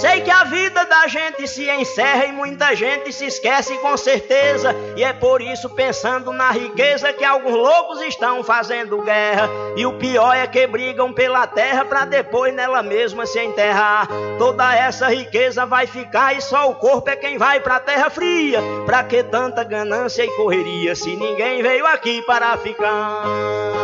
Sei que a vida da gente se encerra e muita gente se esquece com certeza. E é por isso, pensando na riqueza, que alguns loucos estão fazendo guerra. E o pior é que brigam pela terra para depois nela mesma se enterrar. Toda essa riqueza vai ficar e só o corpo é quem vai pra terra fria. Pra que tanta ganância e correria se ninguém veio aqui para ficar?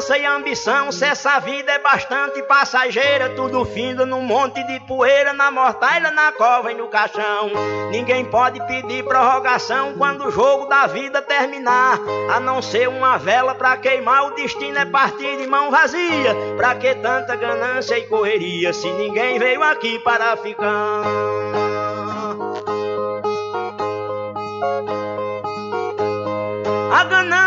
Ganância e ambição? Se essa vida é bastante passageira, tudo finda num monte de poeira, na mortalha, na cova e no caixão. Ninguém pode pedir prorrogação quando o jogo da vida terminar, a não ser uma vela pra queimar. O destino é partir de mão vazia. Pra que tanta ganância e correria se ninguém veio aqui para ficar?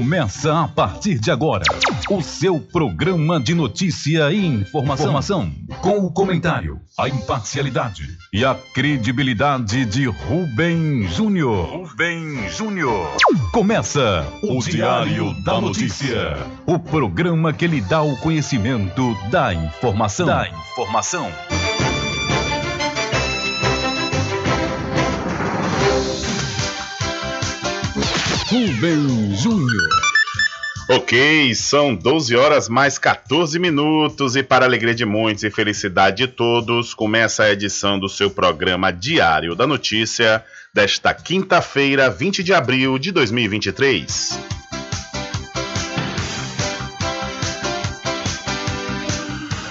Começa a partir de agora o seu programa de notícia e informação, informação, com o comentário, a imparcialidade e a credibilidade de Rubem Júnior. Rubem Júnior. Começa o, o Diário da Notícia, o programa que lhe dá o conhecimento da informação. Da informação. Rubem Júnior. Ok, são 12 horas mais 14 minutos e para alegria de muitos e felicidade de todos, começa a edição do seu programa Diário da Notícia desta quinta-feira, 20 de abril de 2023.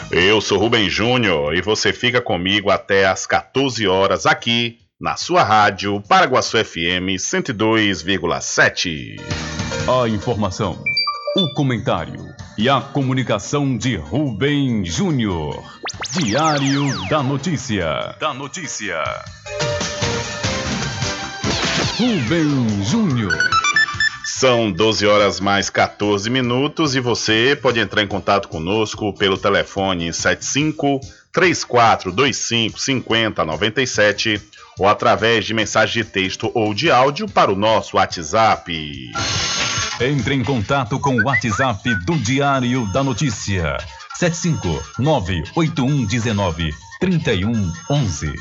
Eu sou Rubem Júnior e você fica comigo até às 14 horas aqui na sua rádio Paraguaçu FM 102,7. A informação, o comentário e a comunicação de Rubem Júnior. Diário da Notícia. Da Notícia. Rubem Júnior. São 12 horas mais 14 minutos e você pode entrar em contato conosco pelo telefone 75 3425 5097 ou através de mensagem de texto ou de áudio para o nosso WhatsApp. Entre em contato com o WhatsApp do Diário da Notícia. 759-8119-3111.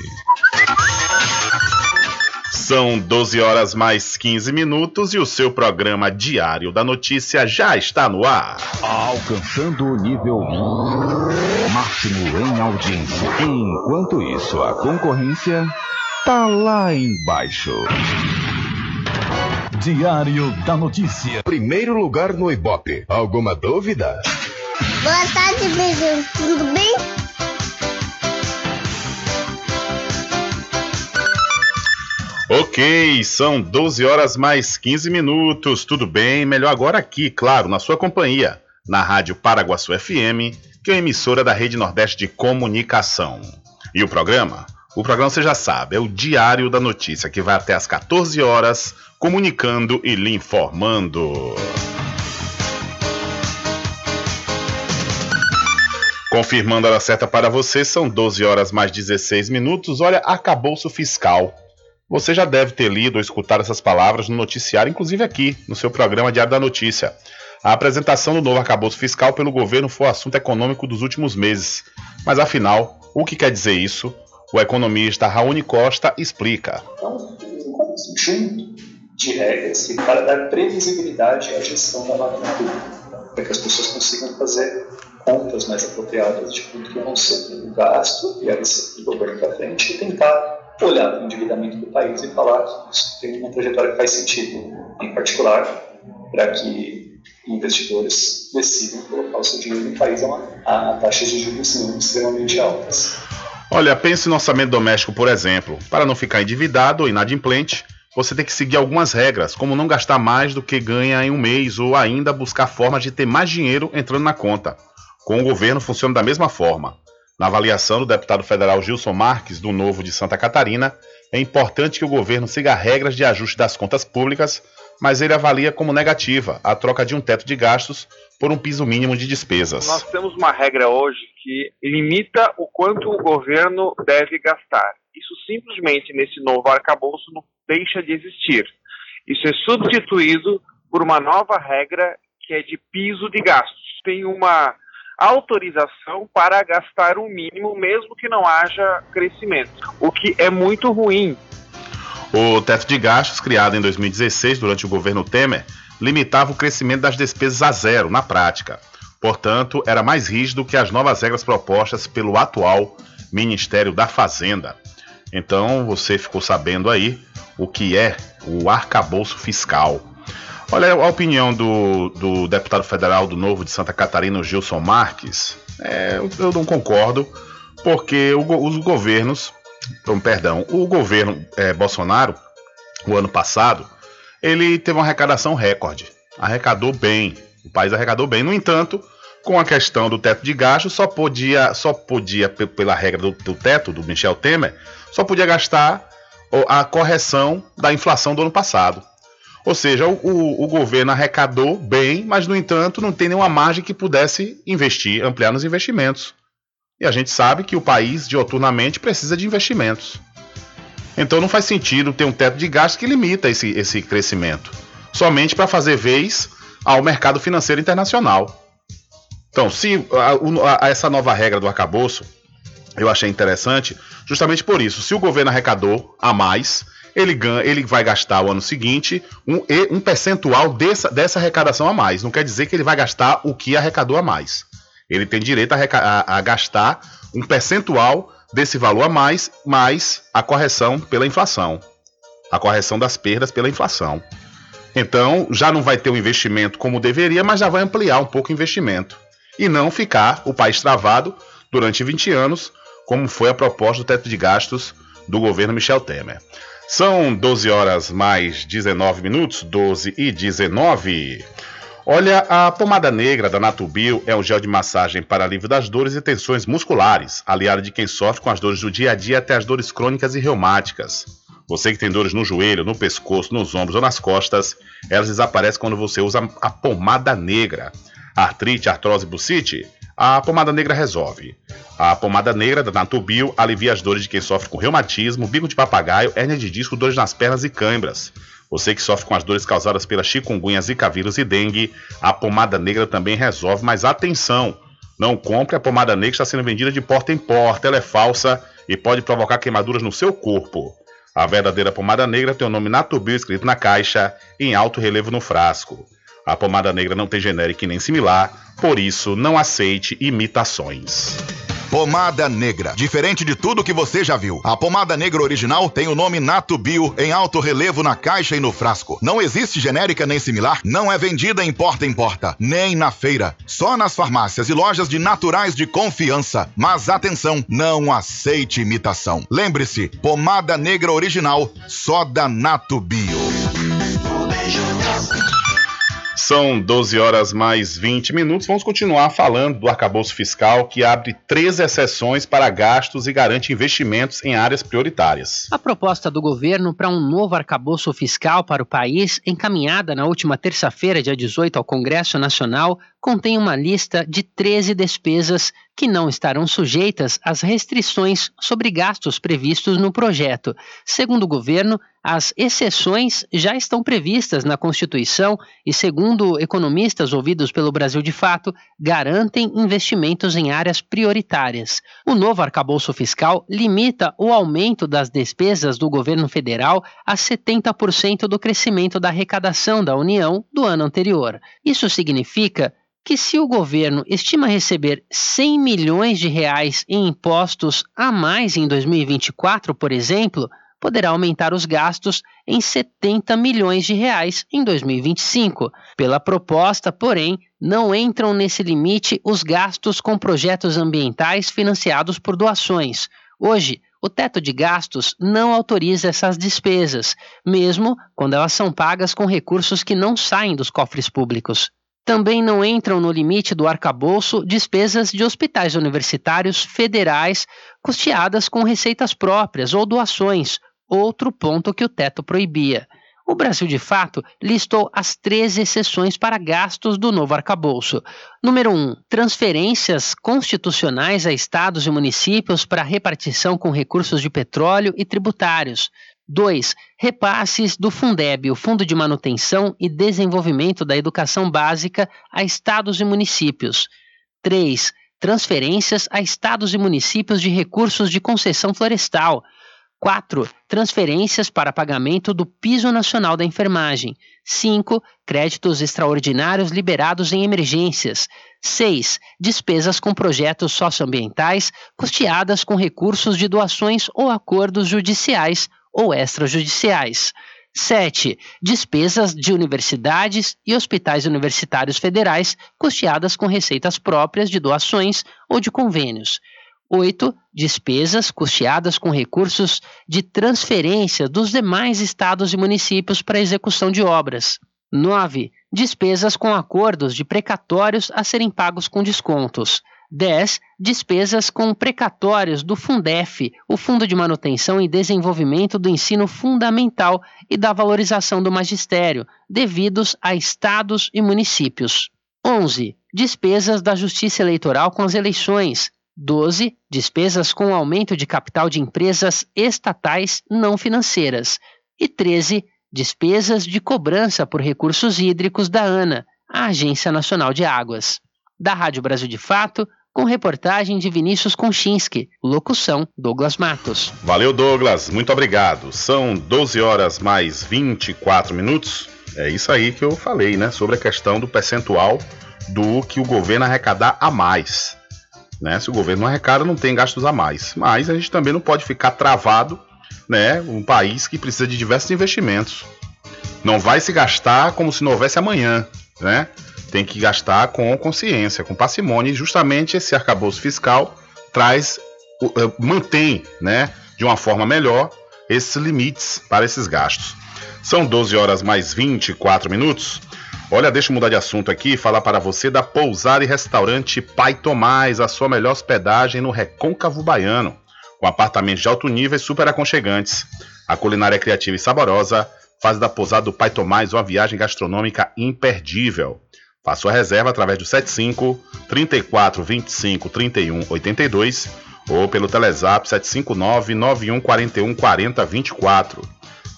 São 12 horas mais 15 minutos e o seu programa Diário da Notícia já está no ar. Alcançando o nível máximo em audiência. Enquanto isso, a concorrência tá lá embaixo. Diário da Notícia. Primeiro lugar no Ibope. Alguma dúvida? Boa tarde, beijão. Tudo bem? Ok, são 12 horas mais 15 minutos. Tudo bem? Melhor agora aqui, claro, na sua companhia, na Rádio Paraguaçu FM, que é a emissora da Rede Nordeste de Comunicação. E o programa? O programa você já sabe, é o Diário da Notícia, que vai até às 14 horas, comunicando e lhe informando. Confirmando a hora certa para você, são 12 horas mais 16 minutos. Olha, acabou-se fiscal. Você já deve ter lido ou escutado essas palavras no noticiário, inclusive aqui, no seu programa Diário da Notícia. A apresentação do novo arcabouço fiscal pelo governo foi o assunto econômico dos últimos meses. Mas afinal, o que quer dizer isso? O economista Raoni Costa explica. Então, um conjunto de regras para dar previsibilidade à gestão da máquina pública, para que as pessoas consigam fazer contas mais apropriadas de quanto que vão ser o gasto e a receita do governo para frente e tentar olhar para o endividamento do país e falar que isso tem uma trajetória que faz sentido, em particular para que investidores decidam colocar o seu dinheiro no país a, a taxas de juros extremamente altas. Olha, pense no orçamento doméstico, por exemplo. Para não ficar endividado ou inadimplente, você tem que seguir algumas regras, como não gastar mais do que ganha em um mês ou ainda buscar formas de ter mais dinheiro entrando na conta. Com o governo funciona da mesma forma. Na avaliação do deputado federal Gilson Marques, do Novo de Santa Catarina, é importante que o governo siga regras de ajuste das contas públicas, mas ele avalia como negativa a troca de um teto de gastos por um piso mínimo de despesas. Nós temos uma regra hoje que limita o quanto o governo deve gastar. Isso simplesmente nesse novo arcabouço não deixa de existir. Isso é substituído por uma nova regra que é de piso de gastos. Tem uma autorização para gastar o mínimo, mesmo que não haja crescimento, o que é muito ruim. O teto de gastos, criado em 2016 durante o governo Temer, limitava o crescimento das despesas a zero na prática. Portanto, era mais rígido que as novas regras propostas pelo atual Ministério da Fazenda. Então, você ficou sabendo aí o que é o arcabouço fiscal. Olha, a opinião do, do deputado federal do Novo de Santa Catarina, Gilson Marques, é, eu não concordo, porque o, os governos, perdão, o governo é, Bolsonaro, o ano passado, ele teve uma arrecadação recorde, arrecadou bem, o país arrecadou bem. No entanto, com a questão do teto de gastos, só podia, só podia pela regra do, do teto do Michel Temer, só podia gastar a correção da inflação do ano passado. Ou seja, o, o, o, governo arrecadou bem, mas, no entanto, não tem nenhuma margem que pudesse investir, ampliar nos investimentos. E a gente sabe que o país, dioturnamente, precisa de investimentos. Então não faz sentido ter um teto de gastos que limita esse, esse crescimento, somente para fazer vez ao mercado financeiro internacional. Então, se a, a, essa nova regra do arcabouço, eu achei interessante, justamente por isso. Se o governo arrecadou a mais, ele, ganha, ele vai gastar o ano seguinte um, um percentual dessa, dessa arrecadação a mais. Não quer dizer que ele vai gastar o que arrecadou a mais. Ele tem direito a, a, a gastar um percentual desse valor a mais, mais a correção pela inflação. A correção das perdas pela inflação. Então, já não vai ter um investimento como deveria, mas já vai ampliar um pouco o investimento. E não ficar o país travado durante 20 anos, como foi a proposta do teto de gastos do governo Michel Temer. São 12 horas mais 19 minutos, 12 e 19. Olha, a pomada negra da Natubio é um gel de massagem para alívio das dores e tensões musculares, aliado de quem sofre com as dores do dia a dia até as dores crônicas e reumáticas. Você que tem dores no joelho, no pescoço, nos ombros ou nas costas, elas desaparecem quando você usa a pomada negra. Artrite, artrose, bucite? A pomada negra resolve. A pomada negra da Natubio alivia as dores de quem sofre com reumatismo, bico de papagaio, hérnia de disco, dores nas pernas e câimbras. Você que sofre com as dores causadas pela chikungunya, zika vírus e dengue, a pomada negra também resolve, mas atenção! Não compre a pomada negra que está sendo vendida de porta em porta, ela é falsa e pode provocar queimaduras no seu corpo. A verdadeira pomada negra tem o nome Natubio escrito na caixa em alto relevo no frasco. A pomada negra não tem genérico nem similar, por isso não aceite imitações. Pomada Negra. Diferente de tudo que você já viu. A pomada negra original tem o nome Nato Bio em alto relevo na caixa e no frasco. Não existe genérica nem similar, não é vendida em porta em porta, nem na feira. Só nas farmácias e lojas de naturais de confiança. Mas atenção, não aceite imitação. Lembre-se, pomada negra original, só da Nato Bio. São 12 horas mais 20 minutos. Vamos continuar falando do arcabouço fiscal que abre três exceções para gastos e garante investimentos em áreas prioritárias. A proposta do governo para um novo arcabouço fiscal para o país, encaminhada na última terça-feira, dia 18, ao Congresso Nacional, contém uma lista de 13 despesas que não estarão sujeitas às restrições sobre gastos previstos no projeto. Segundo o governo, as exceções já estão previstas na Constituição e, segundo economistas ouvidos pelo Brasil de Fato, garantem investimentos em áreas prioritárias. O novo arcabouço fiscal limita o aumento das despesas do governo federal a 70% do crescimento da arrecadação da União do ano anterior. Isso significa que se o governo estima receber 100 milhões de reais em impostos a mais em 2024, por exemplo, poderá aumentar os gastos em 70 milhões de reais em 2025. Pela proposta, porém, não entram nesse limite os gastos com projetos ambientais financiados por doações. Hoje, o teto de gastos não autoriza essas despesas, mesmo quando elas são pagas com recursos que não saem dos cofres públicos. Também não entram no limite do arcabouço despesas de hospitais universitários federais custeadas com receitas próprias ou doações, outro ponto que o teto proibia. O Brasil, de fato, listou as três exceções para gastos do novo arcabouço. Número 1. Um, transferências constitucionais a estados e municípios para repartição com recursos de petróleo e tributários. 2. Repasses do Fundeb, o Fundo de Manutenção e Desenvolvimento da Educação Básica, a estados e municípios. 3. Transferências a estados e municípios de recursos de concessão florestal. 4. Transferências para pagamento do Piso Nacional da Enfermagem. 5. Créditos extraordinários liberados em emergências. 6. Despesas com projetos socioambientais custeadas com recursos de doações ou acordos judiciais ou extrajudiciais. 7. Despesas de universidades e hospitais universitários federais custeadas com receitas próprias de doações ou de convênios. 8. Despesas custeadas com recursos de transferência dos demais estados e municípios para execução de obras. 9. Despesas com acordos de precatórios a serem pagos com descontos. 10. Despesas com precatórios do Fundef, o Fundo de Manutenção e Desenvolvimento do Ensino Fundamental e da Valorização do Magistério, devidos a estados e municípios. 11. Despesas da Justiça Eleitoral com as eleições. 12. Despesas com aumento de capital de empresas estatais não financeiras. E 13. Despesas de cobrança por recursos hídricos da ANA, a Agência Nacional de Águas. Da Rádio Brasil de Fato, com reportagem de Vinícius Konchinski, locução Douglas Matos. Valeu, Douglas, muito obrigado. São 12 horas mais 24 minutos. É isso aí que eu falei, né? Sobre a questão do percentual do que o governo arrecadar a mais. Né? Se o governo não arrecada, não tem gastos a mais. Mas a gente também não pode ficar travado, né? Um país que precisa de diversos investimentos. Não vai se gastar como se não houvesse amanhã, né? Tem que gastar com consciência, com parcimônia, e justamente esse arcabouço fiscal traz, eh, mantém, né, de uma forma melhor, esses limites para esses gastos. São 12 horas mais 24 minutos. Olha, deixa eu mudar de assunto aqui e falar para você da Pousar e Restaurante Pai Tomás, a sua melhor hospedagem no Recôncavo Baiano, com apartamentos de alto nível e super aconchegantes. A culinária criativa e saborosa faz da pousada do Pai Tomás uma viagem gastronômica imperdível. Faça sua reserva através do 75 34 25 31 82 ou pelo Telezap 759 91 41 40 24.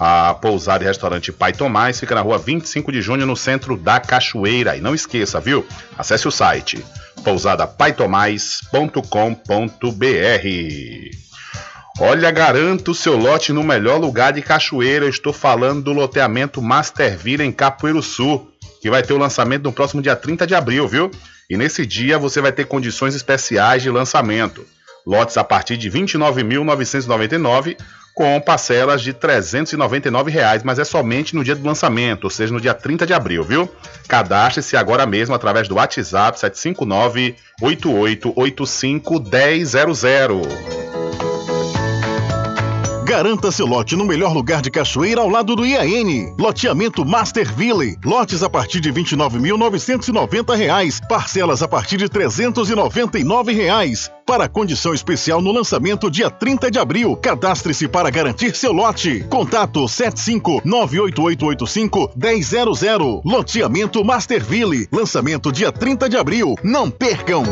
A pousada e restaurante Pai Tomás fica na rua 25 de junho, no centro da Cachoeira. E não esqueça, viu? Acesse o site pousadapaitomais.com.br. Olha, garanto seu lote no melhor lugar de Cachoeira. Estou falando do loteamento Masterville em Capoeiro Sul, que vai ter o lançamento no próximo dia 30 de abril, viu? E nesse dia você vai ter condições especiais de lançamento. Lotes a partir de R$ 29.999 com parcelas de 399 reais, mas é somente no dia do lançamento, ou seja, no dia 30 de abril, viu? Cadastre-se agora mesmo através do WhatsApp 759 8885 1000. Garanta seu lote no melhor lugar de Cachoeira ao lado do IAN. Loteamento Masterville. Lotes a partir de R$ 29.990. Parcelas a partir de 399 reais. Para condição especial no lançamento dia 30 de abril. Cadastre-se para garantir seu lote. Contato 75 98885 1000. Loteamento Masterville. Lançamento dia 30 de abril. Não percam!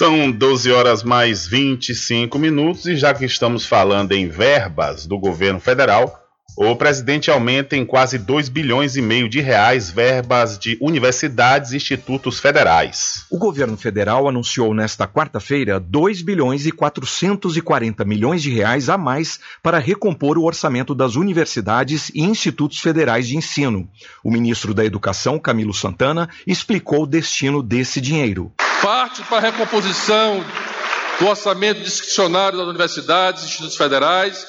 São 12 horas mais 25 minutos e já que estamos falando em verbas do governo federal, o presidente aumenta em quase 2 bilhões e meio de reais verbas de universidades e institutos federais. O governo federal anunciou nesta quarta-feira 2 bilhões e 440 milhões de reais a mais para recompor o orçamento das universidades e institutos federais de ensino. O ministro da Educação, Camilo Santana, explicou o destino desse dinheiro parte para a recomposição do orçamento discricionário das universidades e institutos federais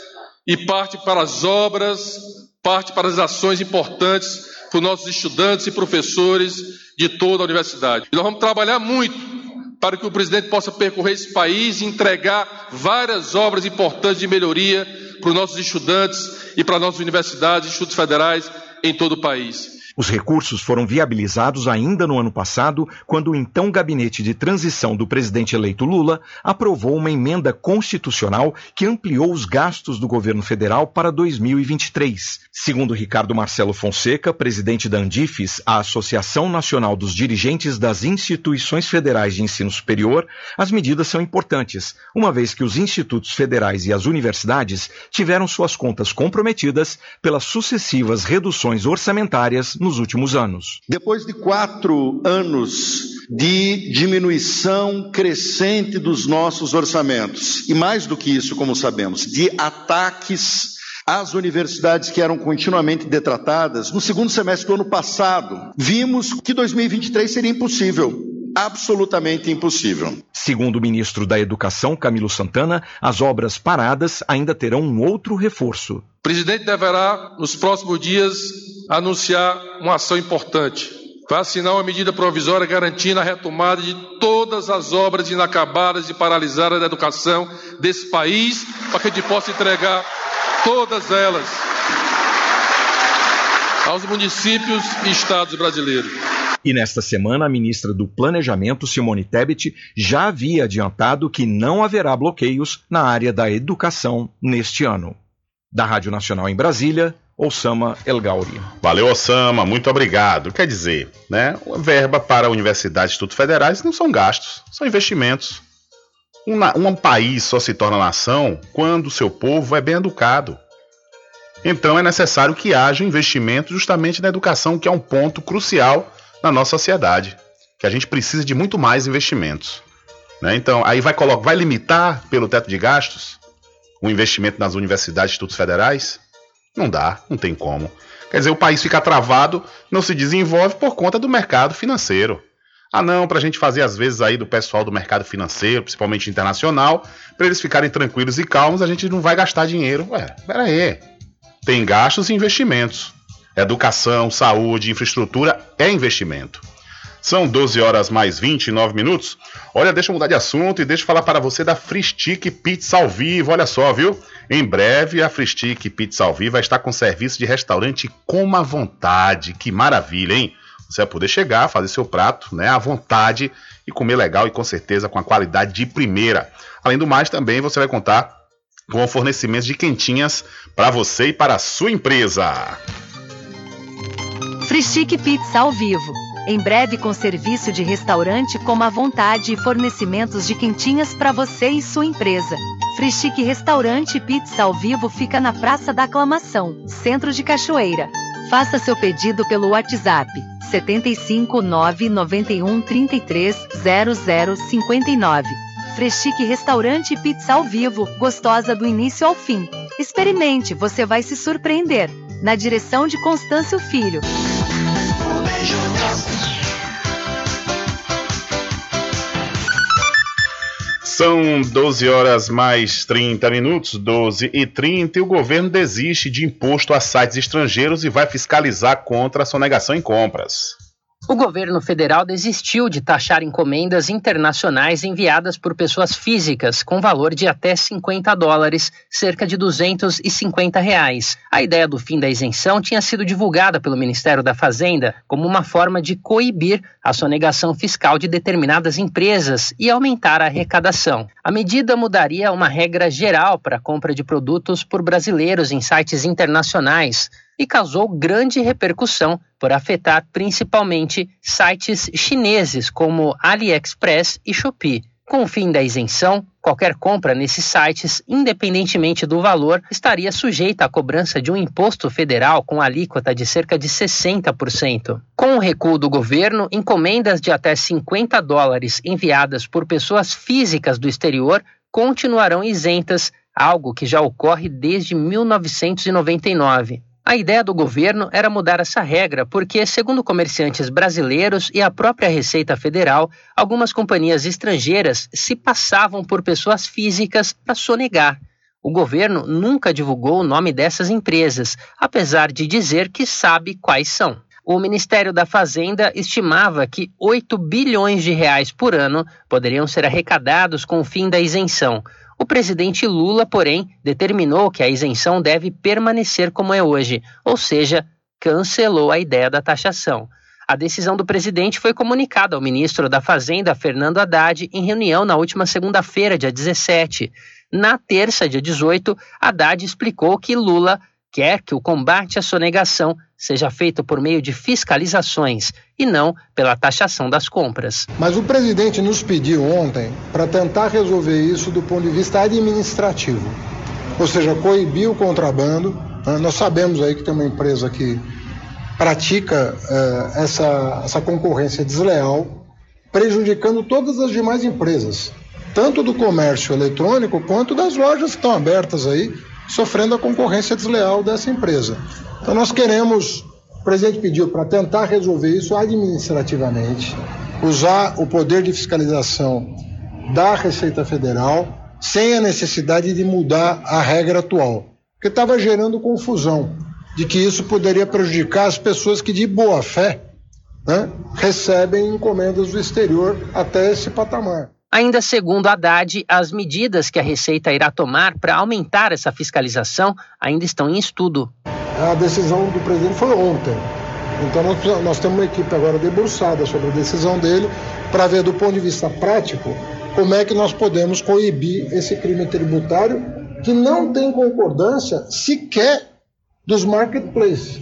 e parte para as obras, parte para as ações importantes para os nossos estudantes e professores de toda a universidade. E nós vamos trabalhar muito para que o presidente possa percorrer esse país e entregar várias obras importantes de melhoria para os nossos estudantes e para as nossas universidades e institutos federais em todo o país. Os recursos foram viabilizados ainda no ano passado, quando o então gabinete de transição do presidente eleito Lula aprovou uma emenda constitucional que ampliou os gastos do governo federal para 2023. Segundo Ricardo Marcelo Fonseca, presidente da Andifes, a Associação Nacional dos Dirigentes das Instituições Federais de Ensino Superior, as medidas são importantes, uma vez que os institutos federais e as universidades tiveram suas contas comprometidas pelas sucessivas reduções orçamentárias nos últimos anos. Depois de quatro anos de diminuição crescente dos nossos orçamentos, e mais do que isso, como sabemos, de ataques às universidades que eram continuamente detratadas, no segundo semestre do ano passado, vimos que 2023 seria impossível absolutamente impossível. Segundo o ministro da Educação, Camilo Santana, as obras paradas ainda terão um outro reforço. O presidente deverá, nos próximos dias, anunciar uma ação importante. Vai assinar uma medida provisória garantindo a retomada de todas as obras inacabadas e paralisadas da educação desse país, para que a gente possa entregar todas elas aos municípios e estados brasileiros. E nesta semana, a ministra do Planejamento, Simone Tebet, já havia adiantado que não haverá bloqueios na área da educação neste ano. Da Rádio Nacional em Brasília, Osama El Gauri. Valeu, Osama, muito obrigado. Quer dizer, né, verba para universidades e institutos federais não são gastos, são investimentos. Um, um país só se torna nação quando seu povo é bem educado. Então é necessário que haja investimento justamente na educação, que é um ponto crucial na nossa sociedade, que a gente precisa de muito mais investimentos. Né? Então, aí vai, vai limitar pelo teto de gastos o investimento nas universidades e institutos federais? Não dá, não tem como. Quer dizer, o país fica travado, não se desenvolve por conta do mercado financeiro. Ah, não, para a gente fazer às vezes aí do pessoal do mercado financeiro, principalmente internacional, para eles ficarem tranquilos e calmos, a gente não vai gastar dinheiro. Ué, pera aí. Tem gastos e investimentos. Educação, saúde, infraestrutura é investimento. São 12 horas mais 29 minutos. Olha, deixa eu mudar de assunto e deixa eu falar para você da Fristic Pizza ao vivo. Olha só, viu? Em breve a Fristic Pizza ao vivo vai estar com serviço de restaurante com a vontade. Que maravilha, hein? Você vai poder chegar, fazer seu prato, né, à vontade e comer legal e com certeza com a qualidade de primeira. Além do mais, também você vai contar com o fornecimento de quentinhas para você e para a sua empresa. Frischique Pizza ao vivo. Em breve com serviço de restaurante com a vontade e fornecimentos de quentinhas para você e sua empresa. Frischique Restaurante Pizza ao vivo fica na Praça da Aclamação, Centro de Cachoeira. Faça seu pedido pelo WhatsApp 75 991 33 0059. Freschique Restaurante Pizza ao vivo, gostosa do início ao fim. Experimente, você vai se surpreender. Na direção de Constâncio Filho. São 12 horas mais 30 minutos, 12 e 30, e o governo desiste de imposto a sites estrangeiros e vai fiscalizar contra a sonegação em compras. O governo federal desistiu de taxar encomendas internacionais enviadas por pessoas físicas com valor de até 50 dólares, cerca de 250 reais. A ideia do fim da isenção tinha sido divulgada pelo Ministério da Fazenda como uma forma de coibir a sonegação fiscal de determinadas empresas e aumentar a arrecadação. A medida mudaria uma regra geral para a compra de produtos por brasileiros em sites internacionais e causou grande repercussão por afetar principalmente sites chineses como AliExpress e Shopee. Com o fim da isenção, qualquer compra nesses sites, independentemente do valor, estaria sujeita à cobrança de um imposto federal com alíquota de cerca de 60%. Com o recuo do governo, encomendas de até 50 dólares enviadas por pessoas físicas do exterior continuarão isentas, algo que já ocorre desde 1999. A ideia do governo era mudar essa regra porque, segundo comerciantes brasileiros e a própria Receita Federal, algumas companhias estrangeiras se passavam por pessoas físicas para sonegar. O governo nunca divulgou o nome dessas empresas, apesar de dizer que sabe quais são. O Ministério da Fazenda estimava que 8 bilhões de reais por ano poderiam ser arrecadados com o fim da isenção. O presidente Lula, porém, determinou que a isenção deve permanecer como é hoje, ou seja, cancelou a ideia da taxação. A decisão do presidente foi comunicada ao ministro da Fazenda, Fernando Haddad, em reunião na última segunda-feira, dia 17. Na terça, dia 18, Haddad explicou que Lula quer que o combate à sonegação seja feito por meio de fiscalizações e não pela taxação das compras. Mas o presidente nos pediu ontem para tentar resolver isso do ponto de vista administrativo, ou seja, coibir o contrabando. Né? Nós sabemos aí que tem uma empresa que pratica eh, essa, essa concorrência desleal, prejudicando todas as demais empresas, tanto do comércio eletrônico quanto das lojas que estão abertas aí sofrendo a concorrência desleal dessa empresa. Então nós queremos, o presidente pediu para tentar resolver isso administrativamente, usar o poder de fiscalização da Receita Federal sem a necessidade de mudar a regra atual, porque estava gerando confusão de que isso poderia prejudicar as pessoas que de boa fé né, recebem encomendas do exterior até esse patamar. Ainda segundo Haddad, as medidas que a Receita irá tomar para aumentar essa fiscalização ainda estão em estudo. A decisão do presidente foi ontem. Então nós, nós temos uma equipe agora debruçada sobre a decisão dele para ver do ponto de vista prático como é que nós podemos coibir esse crime tributário que não tem concordância sequer dos marketplaces.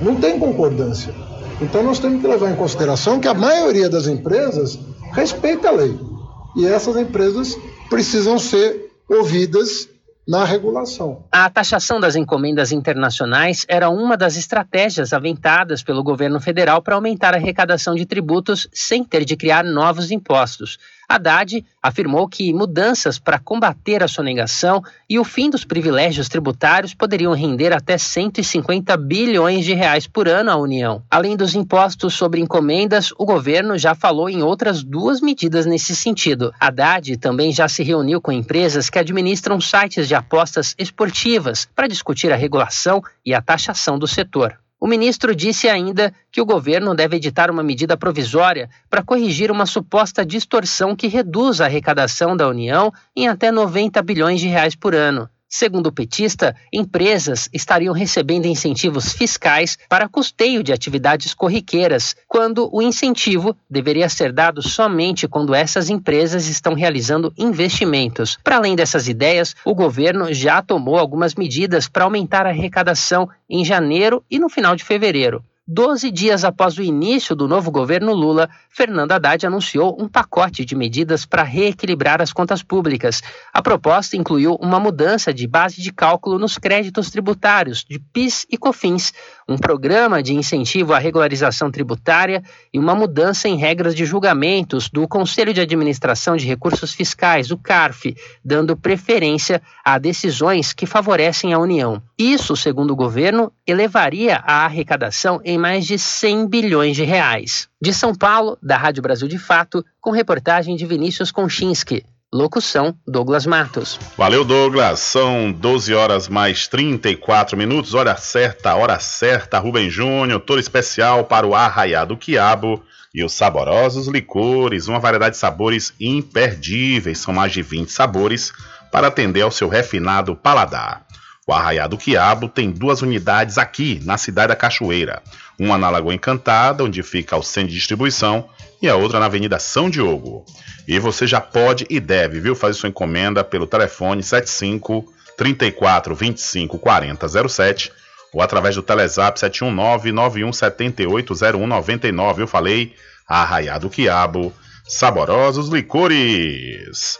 Não tem concordância. Então nós temos que levar em consideração que a maioria das empresas respeita a lei. E essas empresas precisam ser ouvidas na regulação. A taxação das encomendas internacionais era uma das estratégias aventadas pelo governo federal para aumentar a arrecadação de tributos sem ter de criar novos impostos. Haddad afirmou que mudanças para combater a sonegação e o fim dos privilégios tributários poderiam render até 150 bilhões de reais por ano à União. Além dos impostos sobre encomendas, o governo já falou em outras duas medidas nesse sentido. Haddad também já se reuniu com empresas que administram sites de apostas esportivas para discutir a regulação e a taxação do setor. O ministro disse ainda que o governo deve editar uma medida provisória para corrigir uma suposta distorção que reduz a arrecadação da União em até 90 bilhões de reais por ano. Segundo o petista, empresas estariam recebendo incentivos fiscais para custeio de atividades corriqueiras, quando o incentivo deveria ser dado somente quando essas empresas estão realizando investimentos. Para além dessas ideias, o governo já tomou algumas medidas para aumentar a arrecadação em janeiro e no final de fevereiro. Doze dias após o início do novo governo Lula, Fernando Haddad anunciou um pacote de medidas para reequilibrar as contas públicas. A proposta incluiu uma mudança de base de cálculo nos créditos tributários de PIS e COFINS, um programa de incentivo à regularização tributária e uma mudança em regras de julgamentos do Conselho de Administração de Recursos Fiscais, o CARF, dando preferência a decisões que favorecem a União. Isso, segundo o governo, elevaria a arrecadação em mais de 100 bilhões de reais. De São Paulo, da Rádio Brasil de Fato, com reportagem de Vinícius Konchinski. Locução: Douglas Matos. Valeu, Douglas. São 12 horas mais 34 minutos. Hora certa, hora certa. Rubem Júnior, todo especial para o Arraiado Quiabo e os saborosos licores. Uma variedade de sabores imperdíveis. São mais de 20 sabores para atender ao seu refinado paladar. O Arraiado Quiabo tem duas unidades aqui, na cidade da Cachoeira. Uma na Lagoa Encantada, onde fica o centro de distribuição, e a outra na Avenida São Diogo. E você já pode e deve, viu, fazer sua encomenda pelo telefone 75 34 25 40 07 ou através do Telezap 719 9178 0199. Eu falei, Arraiado Quiabo, saborosos licores.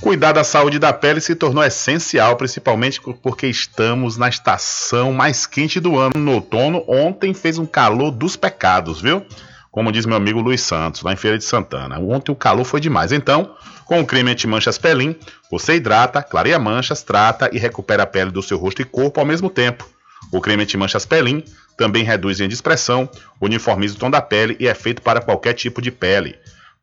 Cuidar da saúde da pele se tornou essencial, principalmente porque estamos na estação mais quente do ano. No outono, ontem fez um calor dos pecados, viu? Como diz meu amigo Luiz Santos, lá em Feira de Santana. Ontem o calor foi demais. Então, com o creme anti-manchas Pelin, você hidrata, clareia manchas, trata e recupera a pele do seu rosto e corpo ao mesmo tempo. O creme anti-manchas Pelin também reduz a indispressão, uniformiza o tom da pele e é feito para qualquer tipo de pele.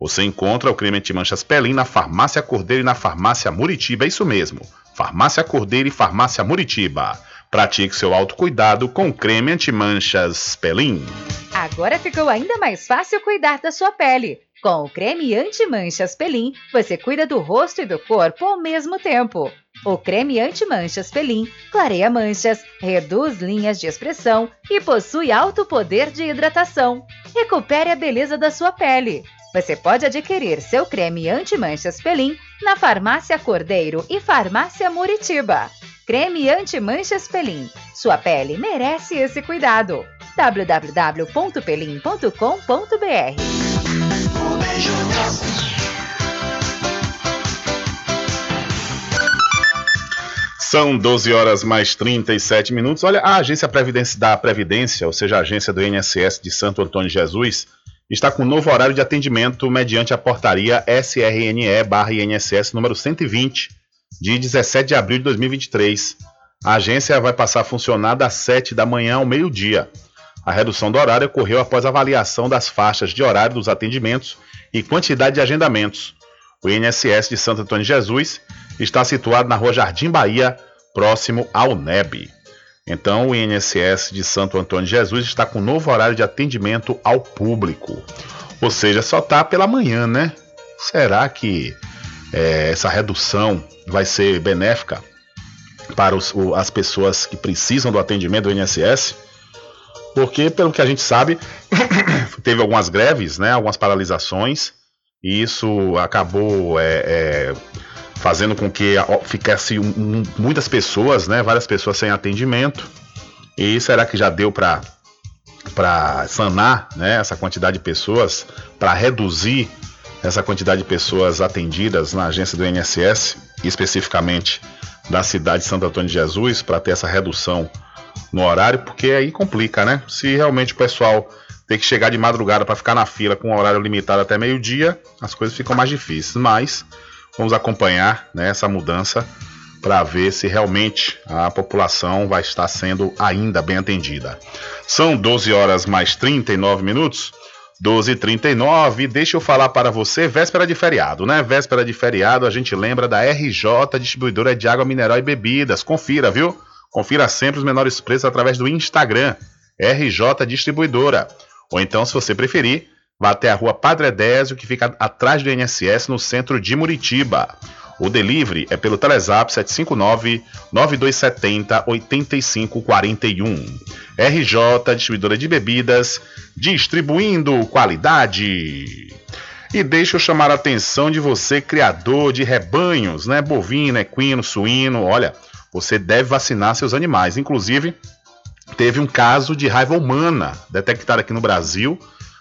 Você encontra o creme anti-manchas Pelin na Farmácia Cordeiro e na Farmácia Muritiba, é isso mesmo. Farmácia Cordeiro e Farmácia Muritiba. Pratique seu autocuidado com creme anti-manchas Pelin. Agora ficou ainda mais fácil cuidar da sua pele. Com o creme anti-manchas Pelin, você cuida do rosto e do corpo ao mesmo tempo. O creme anti-manchas Pelin clareia manchas, reduz linhas de expressão e possui alto poder de hidratação. Recupere a beleza da sua pele. Você pode adquirir seu creme anti-manchas Pelin na Farmácia Cordeiro e Farmácia Muritiba. Creme anti-manchas Pelin. Sua pele merece esse cuidado. www.pelin.com.br São 12 horas mais 37 minutos. Olha, a agência Previdência da Previdência, ou seja, a agência do INSS de Santo Antônio Jesus, está com um novo horário de atendimento mediante a portaria SRNE-INSS número 120, de 17 de abril de 2023. A agência vai passar a funcionar das 7 da manhã ao meio-dia. A redução do horário ocorreu após avaliação das faixas de horário dos atendimentos e quantidade de agendamentos. O INSS de Santo Antônio Jesus está situado na rua Jardim Bahia, próximo ao NEB. Então, o INSS de Santo Antônio de Jesus está com novo horário de atendimento ao público. Ou seja, só está pela manhã, né? Será que é, essa redução vai ser benéfica para os, o, as pessoas que precisam do atendimento do INSS? Porque, pelo que a gente sabe, teve algumas greves, né, algumas paralisações, e isso acabou é, é, fazendo com que ficasse um, um, muitas pessoas, né, várias pessoas sem atendimento. E será que já deu para para sanar, né, essa quantidade de pessoas, para reduzir essa quantidade de pessoas atendidas na agência do INSS, especificamente da cidade de Santo Antônio de Jesus, para ter essa redução no horário, porque aí complica, né? Se realmente o pessoal tem que chegar de madrugada para ficar na fila com um horário limitado até meio-dia, as coisas ficam mais difíceis. Mas Vamos acompanhar né, essa mudança para ver se realmente a população vai estar sendo ainda bem atendida. São 12 horas mais 39 minutos. 12h39, deixa eu falar para você, véspera de feriado, né? Véspera de feriado, a gente lembra da RJ Distribuidora de Água Mineral e Bebidas. Confira, viu? Confira sempre os menores preços através do Instagram, RJ Distribuidora. Ou então, se você preferir, Vá até a rua Padre Désio, que fica atrás do INSS, no centro de Muritiba. O delivery é pelo Telezap 759-9270-8541. RJ, distribuidora de bebidas, distribuindo qualidade. E deixa eu chamar a atenção de você, criador de rebanhos, né? Bovino, equino, suíno. Olha, você deve vacinar seus animais. Inclusive, teve um caso de raiva humana detectado aqui no Brasil.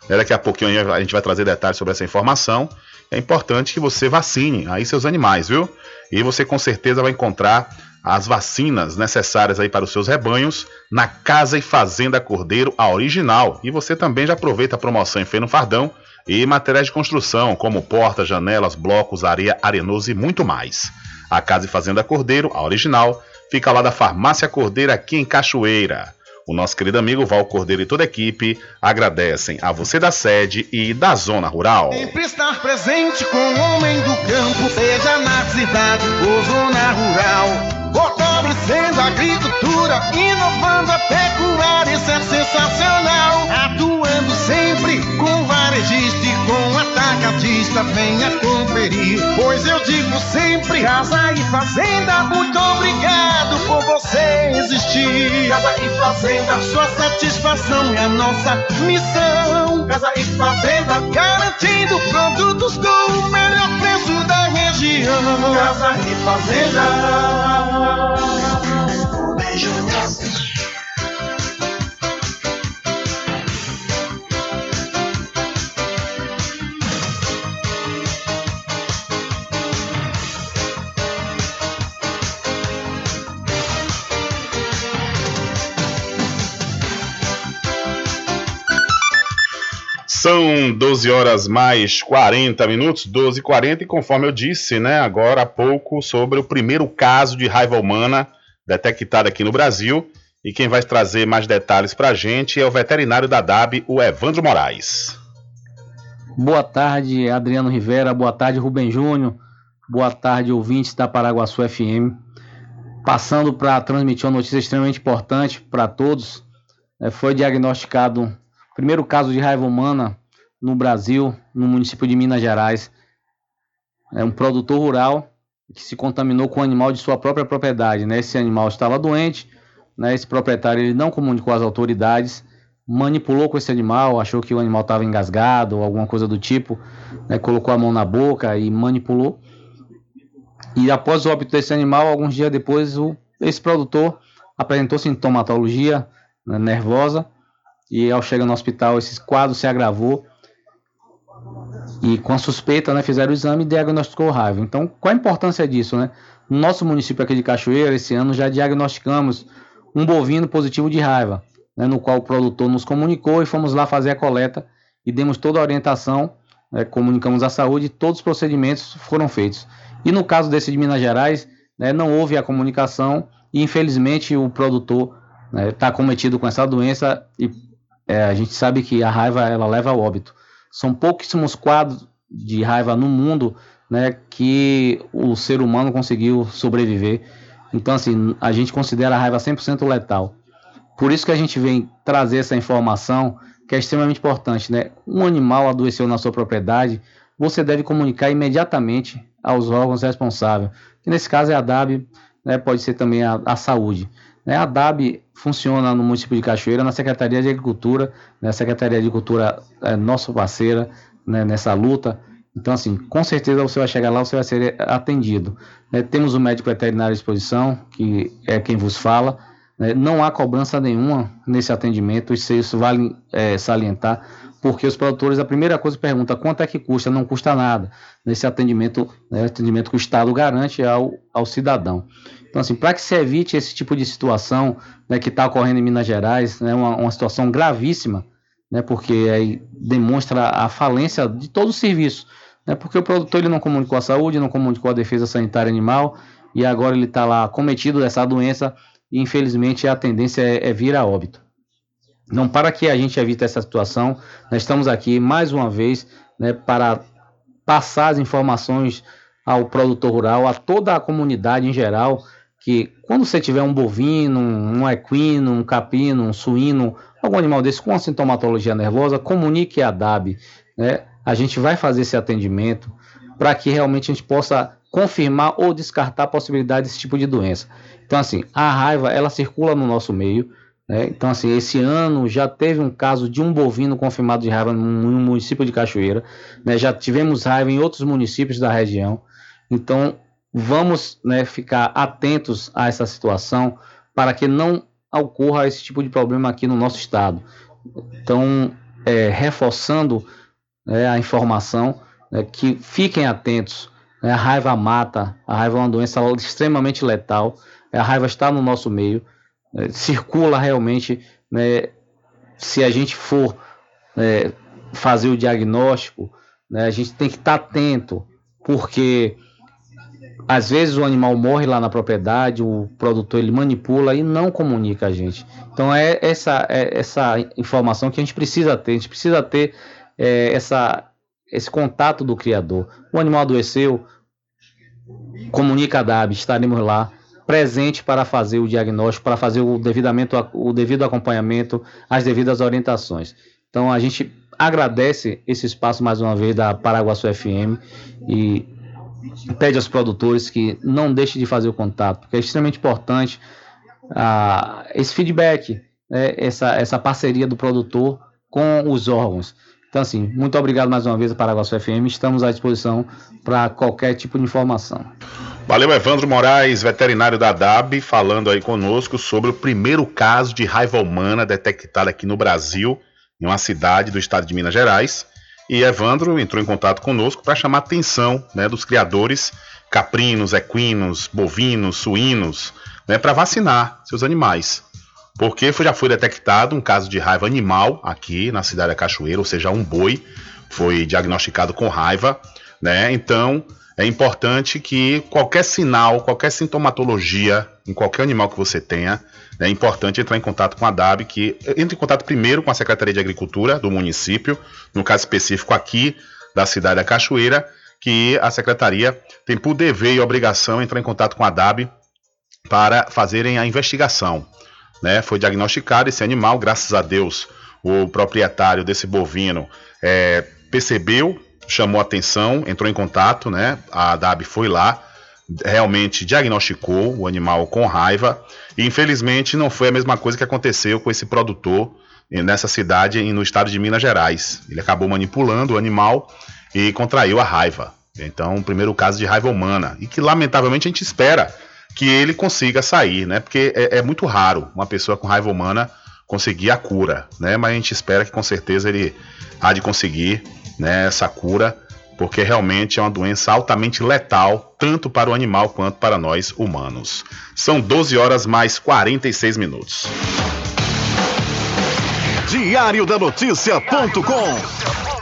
Né, daqui a pouquinho a gente vai trazer detalhes sobre essa informação. É importante que você vacine aí seus animais, viu? E você com certeza vai encontrar as vacinas necessárias aí para os seus rebanhos na Casa e Fazenda Cordeiro, a original. E você também já aproveita a promoção em Feio no Fardão e materiais de construção, como portas, janelas, blocos, areia, arenoso e muito mais. A Casa e Fazenda Cordeiro, a original, fica lá da Farmácia Cordeiro aqui em Cachoeira. O nosso querido amigo Val Cordeiro e toda a equipe agradecem a você da sede e da zona rural. Sempre estar presente com o homem do campo, seja na cidade ou zona rural. Fortalecendo a agricultura, inovando a pecuária, isso é sensacional. Atuando sempre com varejista com atacadista, venha conferir. Pois eu digo sempre, casa e fazenda, muito obrigado por você existir. Casa e fazenda, sua satisfação é a nossa missão. Casa e fazenda, garantindo produtos com o melhor preço da região. Casa e fazenda. São 12 horas mais 40 minutos, 12 e 40, e conforme eu disse, né, agora há pouco, sobre o primeiro caso de raiva humana detectado aqui no Brasil. E quem vai trazer mais detalhes para a gente é o veterinário da DAB, o Evandro Moraes. Boa tarde, Adriano Rivera. Boa tarde, Rubem Júnior. Boa tarde, ouvintes da Paraguaçu FM. Passando para transmitir uma notícia extremamente importante para todos. É, foi diagnosticado primeiro caso de raiva humana no Brasil, no município de Minas Gerais. É um produtor rural que se contaminou com um animal de sua própria propriedade. Né? Esse animal estava doente, né? esse proprietário ele não comunicou às autoridades, manipulou com esse animal, achou que o animal estava engasgado ou alguma coisa do tipo, né? colocou a mão na boca e manipulou. E após o óbito desse animal, alguns dias depois, o, esse produtor apresentou sintomatologia né, nervosa e ao chegar no hospital esse quadro se agravou e com a suspeita, né, fizeram o exame e diagnosticou raiva. Então, qual a importância disso, né? No nosso município aqui de Cachoeira, esse ano já diagnosticamos um bovino positivo de raiva, né, no qual o produtor nos comunicou e fomos lá fazer a coleta e demos toda a orientação, né, comunicamos à saúde, todos os procedimentos foram feitos. E no caso desse de Minas Gerais, né, não houve a comunicação e infelizmente o produtor está né, cometido com essa doença e é, a gente sabe que a raiva ela leva ao óbito. São pouquíssimos quadros de raiva no mundo né, que o ser humano conseguiu sobreviver. Então, assim, a gente considera a raiva 100% letal. Por isso que a gente vem trazer essa informação que é extremamente importante, né? Um animal adoeceu na sua propriedade, você deve comunicar imediatamente aos órgãos responsáveis. Que nesse caso é a DAB, né? pode ser também a, a saúde. Né? A DAB funciona no município de Cachoeira, na Secretaria de Agricultura. Né? A Secretaria de Agricultura é nossa parceira né? nessa luta. Então, assim, com certeza você vai chegar lá, você vai ser atendido. Né? Temos o médico veterinário à disposição, que é quem vos fala. Né? Não há cobrança nenhuma nesse atendimento, isso, isso vale é, salientar, porque os produtores, a primeira coisa pergunta quanto é que custa, não custa nada. Nesse atendimento, né, atendimento que o Estado garante ao, ao cidadão. Então, assim, para que se evite esse tipo de situação né, que está ocorrendo em Minas Gerais, né, uma, uma situação gravíssima, né, porque aí demonstra a falência de todo o serviço. Né, porque o produtor ele não comunicou a saúde, não comunicou a defesa sanitária animal, e agora ele está lá cometido dessa doença, e infelizmente a tendência é, é vir a óbito. Então, para que a gente evite essa situação, nós estamos aqui mais uma vez né, para passar as informações ao produtor rural, a toda a comunidade em geral, que quando você tiver um bovino, um equino, um capino, um suíno, algum animal desse com sintomatologia nervosa, comunique a DAB. Né? A gente vai fazer esse atendimento para que realmente a gente possa confirmar ou descartar a possibilidade desse tipo de doença. Então, assim, a raiva ela circula no nosso meio. Né? Então, assim, esse ano já teve um caso de um bovino confirmado de raiva no município de Cachoeira. Né? Já tivemos raiva em outros municípios da região. Então, vamos né, ficar atentos a essa situação para que não ocorra esse tipo de problema aqui no nosso estado. Então, é, reforçando né, a informação, né, que fiquem atentos. Né, a raiva mata, a raiva é uma doença extremamente letal, a raiva está no nosso meio, circula realmente. Né, se a gente for fazer o diagnóstico, né, a gente tem que estar atento, porque às vezes o animal morre lá na propriedade, o produtor ele manipula e não comunica a gente. Então é essa, é essa informação que a gente precisa ter. A gente precisa ter é, essa, esse contato do criador. O animal adoeceu, comunica a DAB, estaremos lá presente para fazer o diagnóstico, para fazer o, devidamente, o devido acompanhamento, as devidas orientações. Então a gente agradece esse espaço mais uma vez da Paraguaçu FM e pede aos produtores que não deixem de fazer o contato, porque é extremamente importante ah, esse feedback, né, essa, essa parceria do produtor com os órgãos. Então, assim, muito obrigado mais uma vez a Paraguaçu FM. Estamos à disposição para qualquer tipo de informação. Valeu, Evandro Moraes, veterinário da DAB, falando aí conosco sobre o primeiro caso de raiva humana detectado aqui no Brasil, em uma cidade do estado de Minas Gerais. E Evandro entrou em contato conosco para chamar a atenção né, dos criadores caprinos, equinos, bovinos, suínos, né, para vacinar seus animais. Porque já foi detectado um caso de raiva animal aqui na cidade da Cachoeira, ou seja, um boi foi diagnosticado com raiva, né? Então é importante que qualquer sinal, qualquer sintomatologia em qualquer animal que você tenha, é importante entrar em contato com a DAB, que entre em contato primeiro com a Secretaria de Agricultura do município, no caso específico aqui da cidade da Cachoeira, que a secretaria tem por dever e obrigação entrar em contato com a DAB para fazerem a investigação. Né? Foi diagnosticado esse animal, graças a Deus, o proprietário desse bovino é, percebeu, chamou atenção, entrou em contato, né? A DAB foi lá, realmente diagnosticou o animal com raiva e infelizmente não foi a mesma coisa que aconteceu com esse produtor nessa cidade no estado de Minas Gerais. Ele acabou manipulando o animal e contraiu a raiva. Então, o primeiro caso de raiva humana e que lamentavelmente a gente espera que ele consiga sair, né? Porque é, é muito raro uma pessoa com raiva humana conseguir a cura, né? Mas a gente espera que com certeza ele há de conseguir, né, essa cura porque realmente é uma doença altamente letal, tanto para o animal quanto para nós humanos. São 12 horas mais 46 minutos. Diário da Notícia.com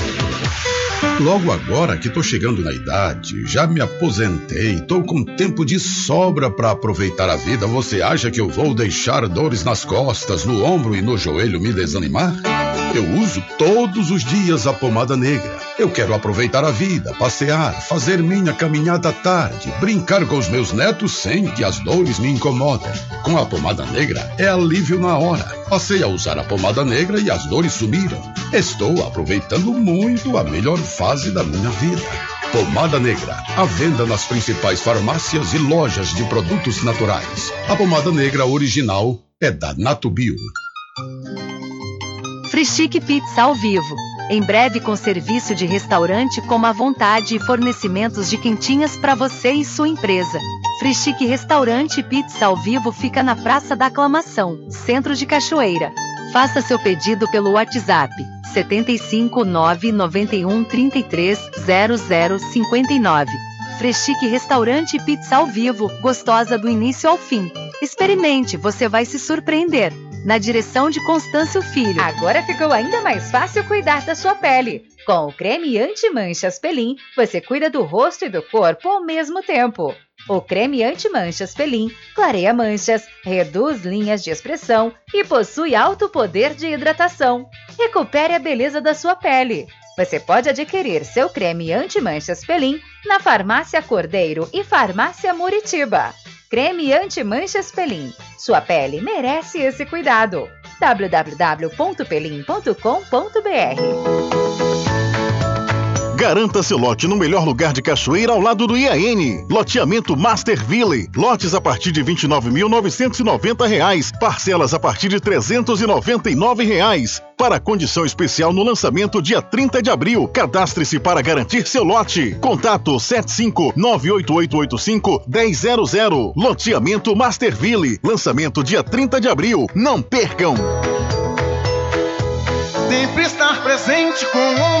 Logo agora que tô chegando na idade, já me aposentei, tô com tempo de sobra para aproveitar a vida, você acha que eu vou deixar dores nas costas, no ombro e no joelho me desanimar? Eu uso todos os dias a pomada negra. Eu quero aproveitar a vida, passear, fazer minha caminhada à tarde, brincar com os meus netos sem que as dores me incomodem. Com a pomada negra é alívio na hora. Passei a usar a pomada negra e as dores sumiram. Estou aproveitando muito a melhor fase da minha vida. Pomada Negra, à venda nas principais farmácias e lojas de produtos naturais. A pomada negra original é da Natubio. Frischique Pizza ao vivo. Em breve com serviço de restaurante como a vontade e fornecimentos de quentinhas para você e sua empresa. Frischique Restaurante Pizza ao vivo fica na Praça da Aclamação, Centro de Cachoeira. Faça seu pedido pelo WhatsApp 75 991 33 0059. Freschique Restaurante Pizza ao Vivo, gostosa do início ao fim. Experimente, você vai se surpreender na direção de Constâncio Filho. Agora ficou ainda mais fácil cuidar da sua pele. Com o creme anti-manchas Pelin, você cuida do rosto e do corpo ao mesmo tempo. O creme anti-manchas Pelin clareia manchas, reduz linhas de expressão e possui alto poder de hidratação. Recupere a beleza da sua pele. Você pode adquirir seu creme anti-manchas Pelin na Farmácia Cordeiro e Farmácia Muritiba. Creme anti-manchas Pelin. Sua pele merece esse cuidado. www.pelin.com.br Garanta seu lote no melhor lugar de Cachoeira ao lado do IAN. Loteamento Masterville. Lotes a partir de R$ 29.990. Parcelas a partir de 399 reais. Para condição especial no lançamento dia 30 de abril. Cadastre-se para garantir seu lote. Contato 75 98885 1000. Loteamento Masterville. Lançamento dia 30 de abril. Não percam! Sempre estar presente com o.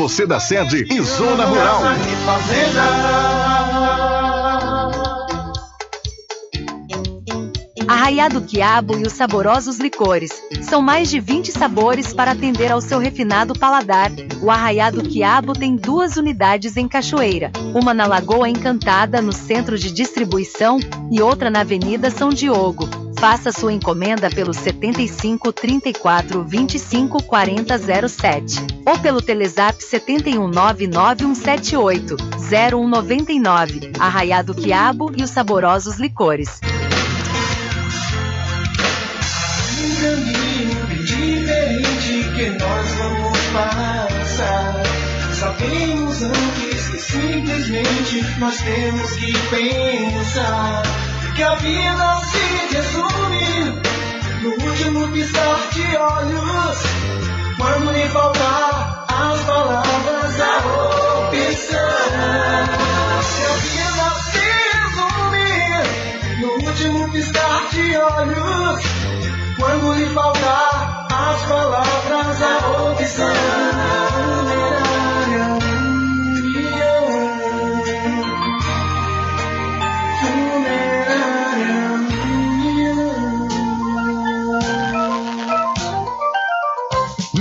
você da sede e Zona Rural. Arraiado Quiabo e os saborosos licores. São mais de 20 sabores para atender ao seu refinado paladar. O Arraiado Quiabo tem duas unidades em Cachoeira, uma na Lagoa Encantada, no centro de distribuição, e outra na Avenida São Diogo. Faça sua encomenda pelo 75 34 25 40 07 ou pelo Telezap 7199178 0199. Arraiado Quiabo e os saborosos licores. Caminho diferente que nós vamos passar. Sabemos antes que simplesmente nós temos que pensar que a vida se resume no último piscar de olhos. Quando lhe faltar as palavras, a opção. Que a vida se resume no último piscar de olhos. Quando lhe faltar as palavras, a opção.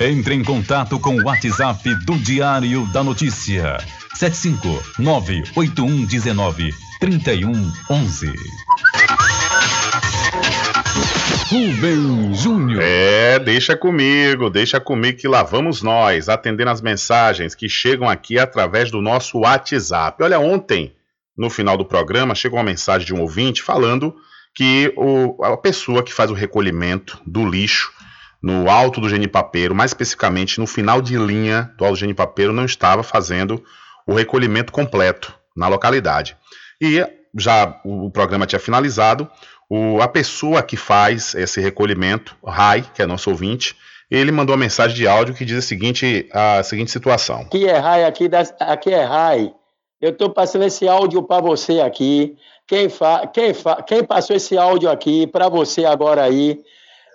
Entre em contato com o WhatsApp do Diário da Notícia. 759-8119-3111. Rubem Júnior. É, deixa comigo, deixa comigo que lá vamos nós, atendendo as mensagens que chegam aqui através do nosso WhatsApp. Olha, ontem, no final do programa, chegou uma mensagem de um ouvinte falando que o, a pessoa que faz o recolhimento do lixo no alto do genipapeiro, mais especificamente no final de linha do alto do genipapeiro, não estava fazendo o recolhimento completo na localidade. E já o programa tinha finalizado, o, a pessoa que faz esse recolhimento, Rai, que é nosso ouvinte, ele mandou uma mensagem de áudio que diz a seguinte, a seguinte situação. Aqui é Rai, aqui, das, aqui é Rai. Eu estou passando esse áudio para você aqui. Quem, fa, quem, fa, quem passou esse áudio aqui para você agora aí,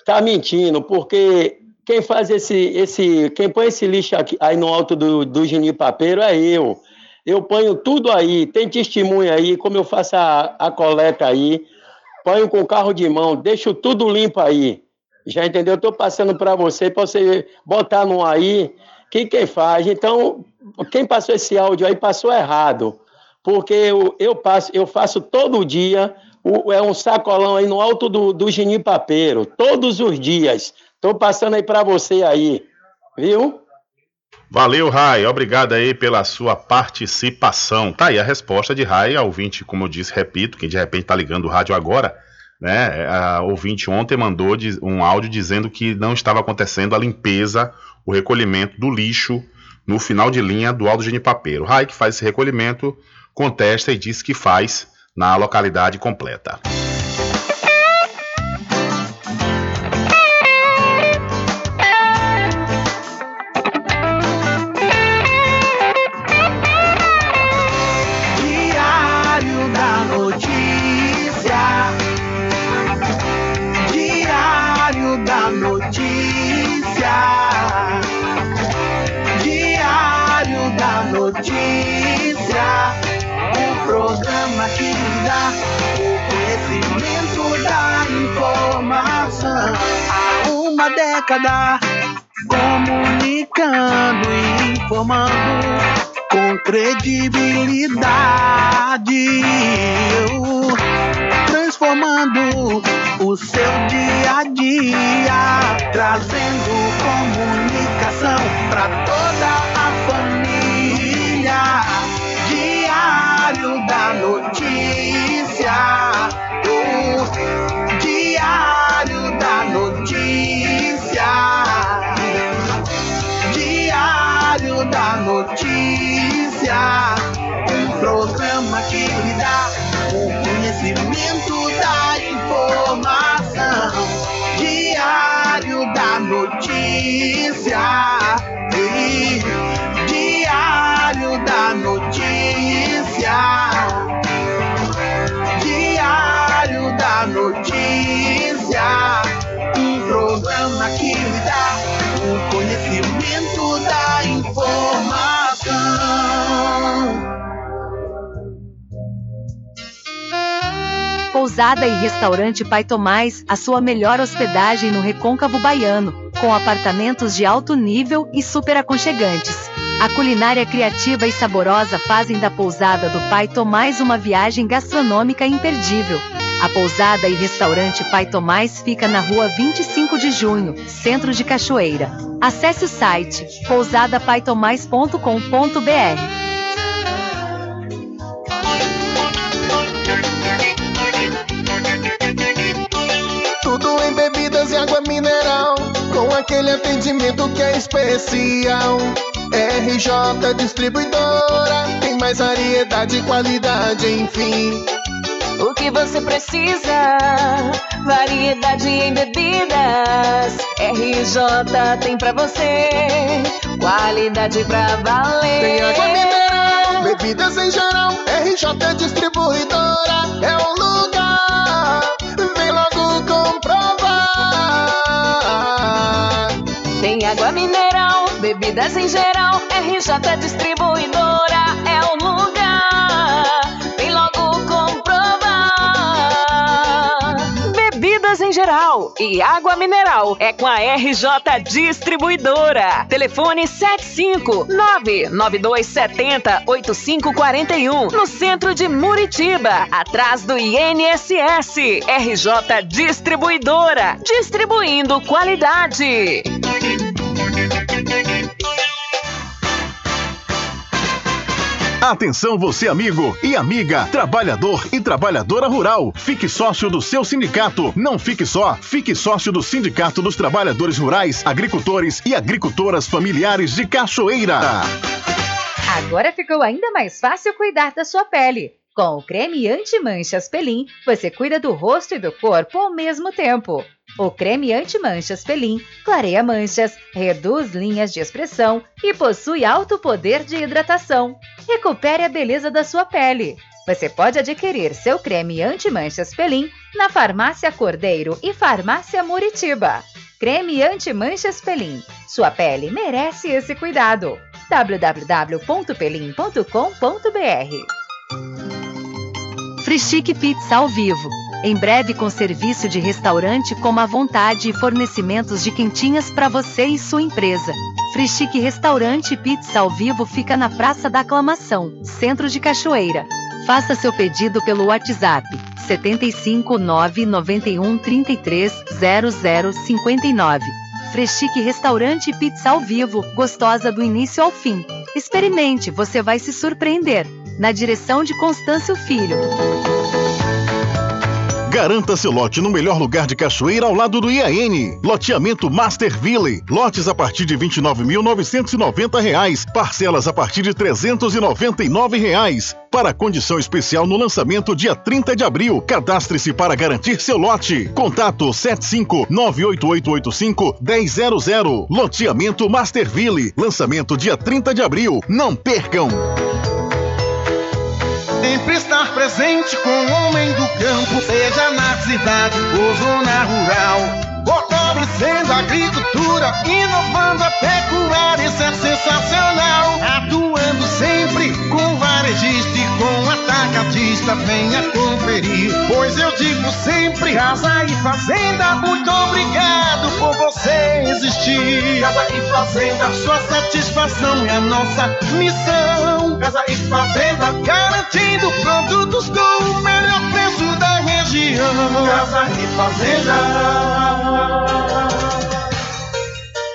tá mentindo, porque quem faz esse, esse, quem põe esse lixo aqui, aí no alto do, do genipapeiro é eu. Eu ponho tudo aí, tem testemunha aí, como eu faço a, a coleta aí, ponho com carro de mão, deixo tudo limpo aí. Já entendeu? Estou passando para você, para você botar no aí, que quem faz. Então, quem passou esse áudio aí passou errado, porque eu, eu, passo, eu faço todo dia é um sacolão aí no alto do, do genipapeiro, todos os dias. Estou passando aí para você aí, viu? Valeu, Rai. Obrigado aí pela sua participação. Tá aí a resposta de Rai ao ouvinte, como eu disse, repito, quem de repente tá ligando o rádio agora, Né? A ouvinte ontem mandou um áudio dizendo que não estava acontecendo a limpeza, o recolhimento do lixo no final de linha do Aldo Genipapeiro. RAI que faz esse recolhimento contesta e diz que faz na localidade completa. Década, comunicando e informando com credibilidade, transformando o seu dia a dia, trazendo comunicação para toda a família. Diário da notícia. Notícia, Diário da Notícia, Diário da Notícia programa que lhe dá o conhecimento da informação. Pousada e Restaurante Pai Tomás, a sua melhor hospedagem no Recôncavo Baiano, com apartamentos de alto nível e super aconchegantes. A culinária criativa e saborosa fazem da pousada do Pai Tomás uma viagem gastronômica imperdível. A pousada e restaurante Pai Tomás fica na rua 25 de junho, centro de Cachoeira. Acesse o site pousadapaitomais.com.br. aquele atendimento que é especial. RJ Distribuidora, tem mais variedade e qualidade, enfim. O que você precisa? Variedade em bebidas. RJ tem pra você. Qualidade pra valer. Tem água mineral, bebidas em geral. RJ Distribuidora é o lugar. Tem água mineral, bebidas em geral. RJ Distribuidora é o e água mineral é com a RJ Distribuidora. Telefone 75992708541 no centro de Muritiba, atrás do INSS. RJ Distribuidora, distribuindo qualidade. Atenção você amigo e amiga, trabalhador e trabalhadora rural. Fique sócio do seu sindicato. Não fique só, fique sócio do Sindicato dos Trabalhadores Rurais, Agricultores e Agricultoras Familiares de Cachoeira. Agora ficou ainda mais fácil cuidar da sua pele. Com o creme anti-manchas Pelin, você cuida do rosto e do corpo ao mesmo tempo. O creme anti-manchas Pelin clareia manchas, reduz linhas de expressão e possui alto poder de hidratação. Recupere a beleza da sua pele. Você pode adquirir seu creme anti-manchas Pelin na Farmácia Cordeiro e Farmácia Muritiba. Creme anti-manchas Pelin. Sua pele merece esse cuidado. www.pelin.com.br Frichique Pizza ao vivo. Em breve com serviço de restaurante como à vontade e fornecimentos de quentinhas para você e sua empresa. Frichique Restaurante Pizza ao vivo fica na Praça da Aclamação, Centro de Cachoeira. Faça seu pedido pelo WhatsApp 75 991 33 0059. Frechique Restaurante Pizza ao vivo, gostosa do início ao fim. Experimente, você vai se surpreender. Na direção de Constâncio Filho. Garanta seu lote no melhor lugar de Cachoeira ao lado do IAN. Loteamento Masterville. Lotes a partir de R$ 29.990. Parcelas a partir de 399 reais. Para condição especial no lançamento dia 30 de abril. Cadastre-se para garantir seu lote. Contato 75 98885 1000. Loteamento Masterville. Lançamento dia 30 de abril. Não percam! Sempre estar presente com o homem do campo, seja na cidade ou zona rural. Fortalecendo a agricultura, inovando a pecuária, isso é sensacional. Atuando sempre com varejista com atacadista, venha conferir. Pois eu digo sempre: Casa e Fazenda, muito obrigado por você existir. Casa e Fazenda, sua satisfação é a nossa missão. Casa e Fazenda, garantindo produtos com o melhor preço da região. Casa e Fazenda.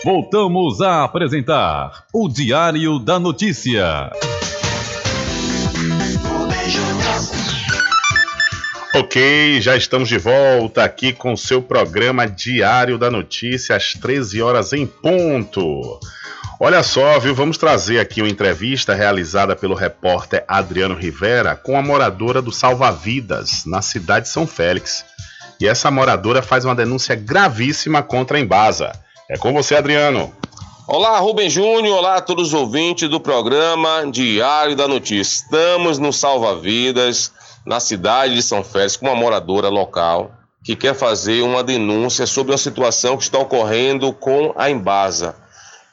Voltamos a apresentar o Diário da Notícia. Ok, já estamos de volta aqui com seu programa Diário da Notícia, às 13 horas em ponto. Olha só, viu? Vamos trazer aqui uma entrevista realizada pelo repórter Adriano Rivera com a moradora do Salva Vidas, na cidade de São Félix. E essa moradora faz uma denúncia gravíssima contra a Embasa. É com você, Adriano. Olá, Rubem Júnior, olá a todos os ouvintes do programa Diário da Notícia. Estamos no Salva Vidas, na cidade de São Félix, com uma moradora local que quer fazer uma denúncia sobre uma situação que está ocorrendo com a Embasa.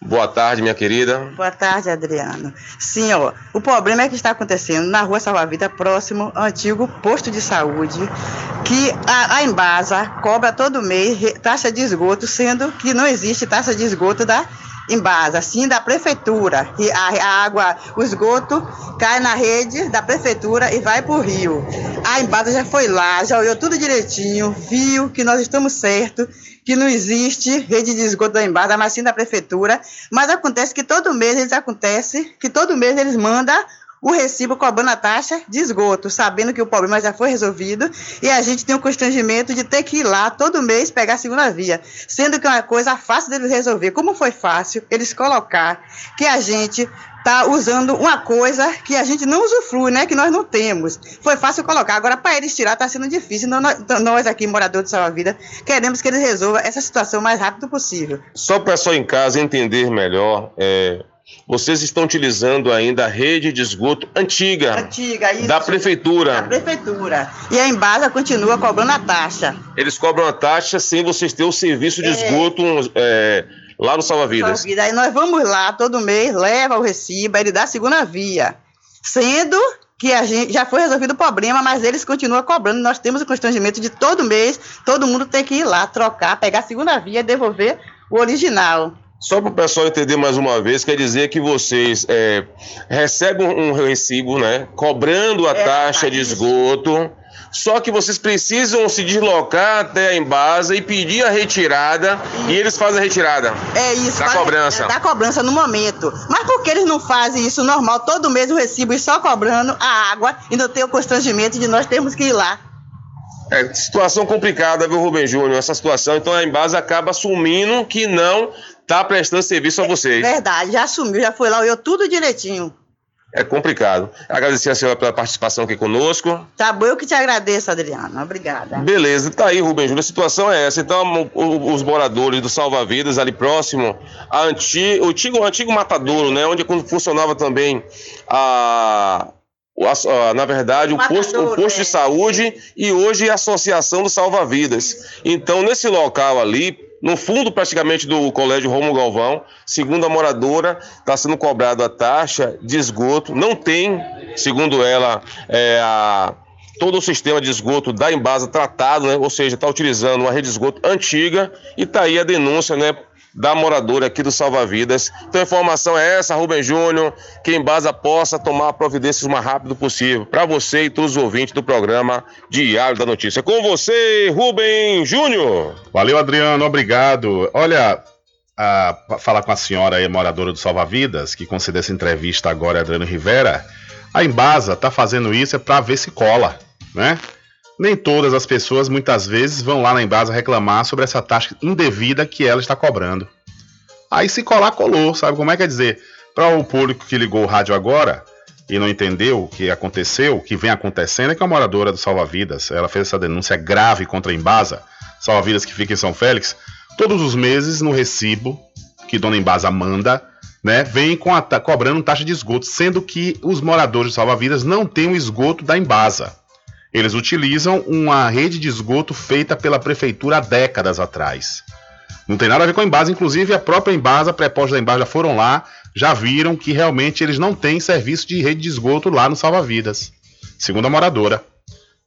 Boa tarde, minha querida. Boa tarde, Adriano. Sim, ó, o problema é que está acontecendo na rua Salva Vida, próximo ao antigo posto de saúde, que a, a Embasa cobra todo mês taxa de esgoto, sendo que não existe taxa de esgoto da Embasa, sim da prefeitura. E a, água, o esgoto cai na rede da prefeitura e vai para o rio. A Embasa já foi lá, já olhou tudo direitinho, viu que nós estamos certos, que não existe rede de esgoto da Embasa, mas sim da prefeitura. Mas acontece que todo mês eles acontece que todo mês eles mandam o recibo cobrando a taxa de esgoto, sabendo que o problema já foi resolvido e a gente tem o constrangimento de ter que ir lá todo mês pegar a segunda via, sendo que é uma coisa fácil deles resolver. Como foi fácil eles colocar que a gente tá usando uma coisa que a gente não usufrui, né? Que nós não temos. Foi fácil colocar. Agora, para eles tirar, está sendo difícil. Então, nós, nós aqui, moradores de Salva Vida, queremos que eles resolvam essa situação o mais rápido possível. Só para pessoal em casa entender melhor, é, vocês estão utilizando ainda a rede de esgoto antiga, Antiga, isso. da prefeitura. Da prefeitura. E a Embasa continua cobrando a taxa. Eles cobram a taxa sem vocês terem o serviço de É. esgoto é, lá no Salva Vidas. Salva Vida. Aí nós vamos lá todo mês, leva o recibo, ele dá a segunda via. Sendo que a gente já foi resolvido o problema, mas eles continuam cobrando. Nós temos o constrangimento de todo mês, todo mundo tem que ir lá, trocar, pegar a segunda via e devolver o original. Só para o pessoal entender mais uma vez, quer dizer que vocês é, recebem um recibo, né? Cobrando a É, taxa de esgoto. Só que vocês precisam se deslocar até a Embasa e pedir a retirada e eles fazem a retirada. É isso. Da faz- cobrança. é, Da cobrança no momento. Mas por que eles não fazem isso normal, todo mês o recibo e só cobrando a água e não tem o constrangimento de nós termos que ir lá? É situação complicada, viu, Rubem Júnior? Essa situação, então a Embasa acaba assumindo que não está prestando serviço a vocês. Verdade, já assumiu, já foi lá, olhou tudo direitinho. É complicado. Agradecer a senhora pela participação aqui conosco. Tá bom, eu que te agradeço, Adriana. Obrigada. Beleza, tá aí, Rubem Júnior. A situação é essa. Então, os moradores do Salva Vidas, ali próximo, a o antigo, o antigo matadouro, né? Onde funcionava também a. na verdade, o posto, o posto de saúde e hoje a Associação do Salva Vidas. Então, nesse local ali, no fundo praticamente do Colégio Romo Galvão, segundo a moradora, está sendo cobrado a taxa de esgoto. Não tem, segundo ela, é, a, todo o sistema de esgoto da Embasa tratado, né? ou seja, está utilizando uma rede de esgoto antiga e está aí a denúncia né, da moradora aqui do Salva Vidas. Então a informação é essa, Rubem Júnior, que a Embasa possa tomar providências o mais rápido possível para você e todos os ouvintes do programa Diário da Notícia. Com você, Rubem Júnior. Valeu, Adriano, obrigado. Olha, a, falar com a senhora aí, moradora do Salva Vidas, que concedeu essa entrevista agora, Adriano Rivera. A Embasa tá fazendo isso é para ver se cola, né? Nem todas as pessoas, muitas vezes, vão lá na Embasa reclamar sobre essa taxa indevida que ela está cobrando. Aí se colar, colou, sabe como é que é dizer? Para o público que ligou o rádio agora e não entendeu o que aconteceu, o que vem acontecendo é que a moradora do Salva Vidas, ela fez essa denúncia grave contra a Embasa, Salva Vidas que fica em São Félix, todos os meses no recibo que Dona Embasa manda, né, vem a, cobrando taxa de esgoto, sendo que os moradores do Salva Vidas não têm o esgoto da Embasa. Eles utilizam uma rede de esgoto feita pela prefeitura há décadas atrás. Não tem nada a ver com a Embasa, inclusive a própria Embasa, prepostos da Embasa já foram lá, já viram que realmente eles não têm serviço de rede de esgoto lá no Salva Vidas, segundo a moradora.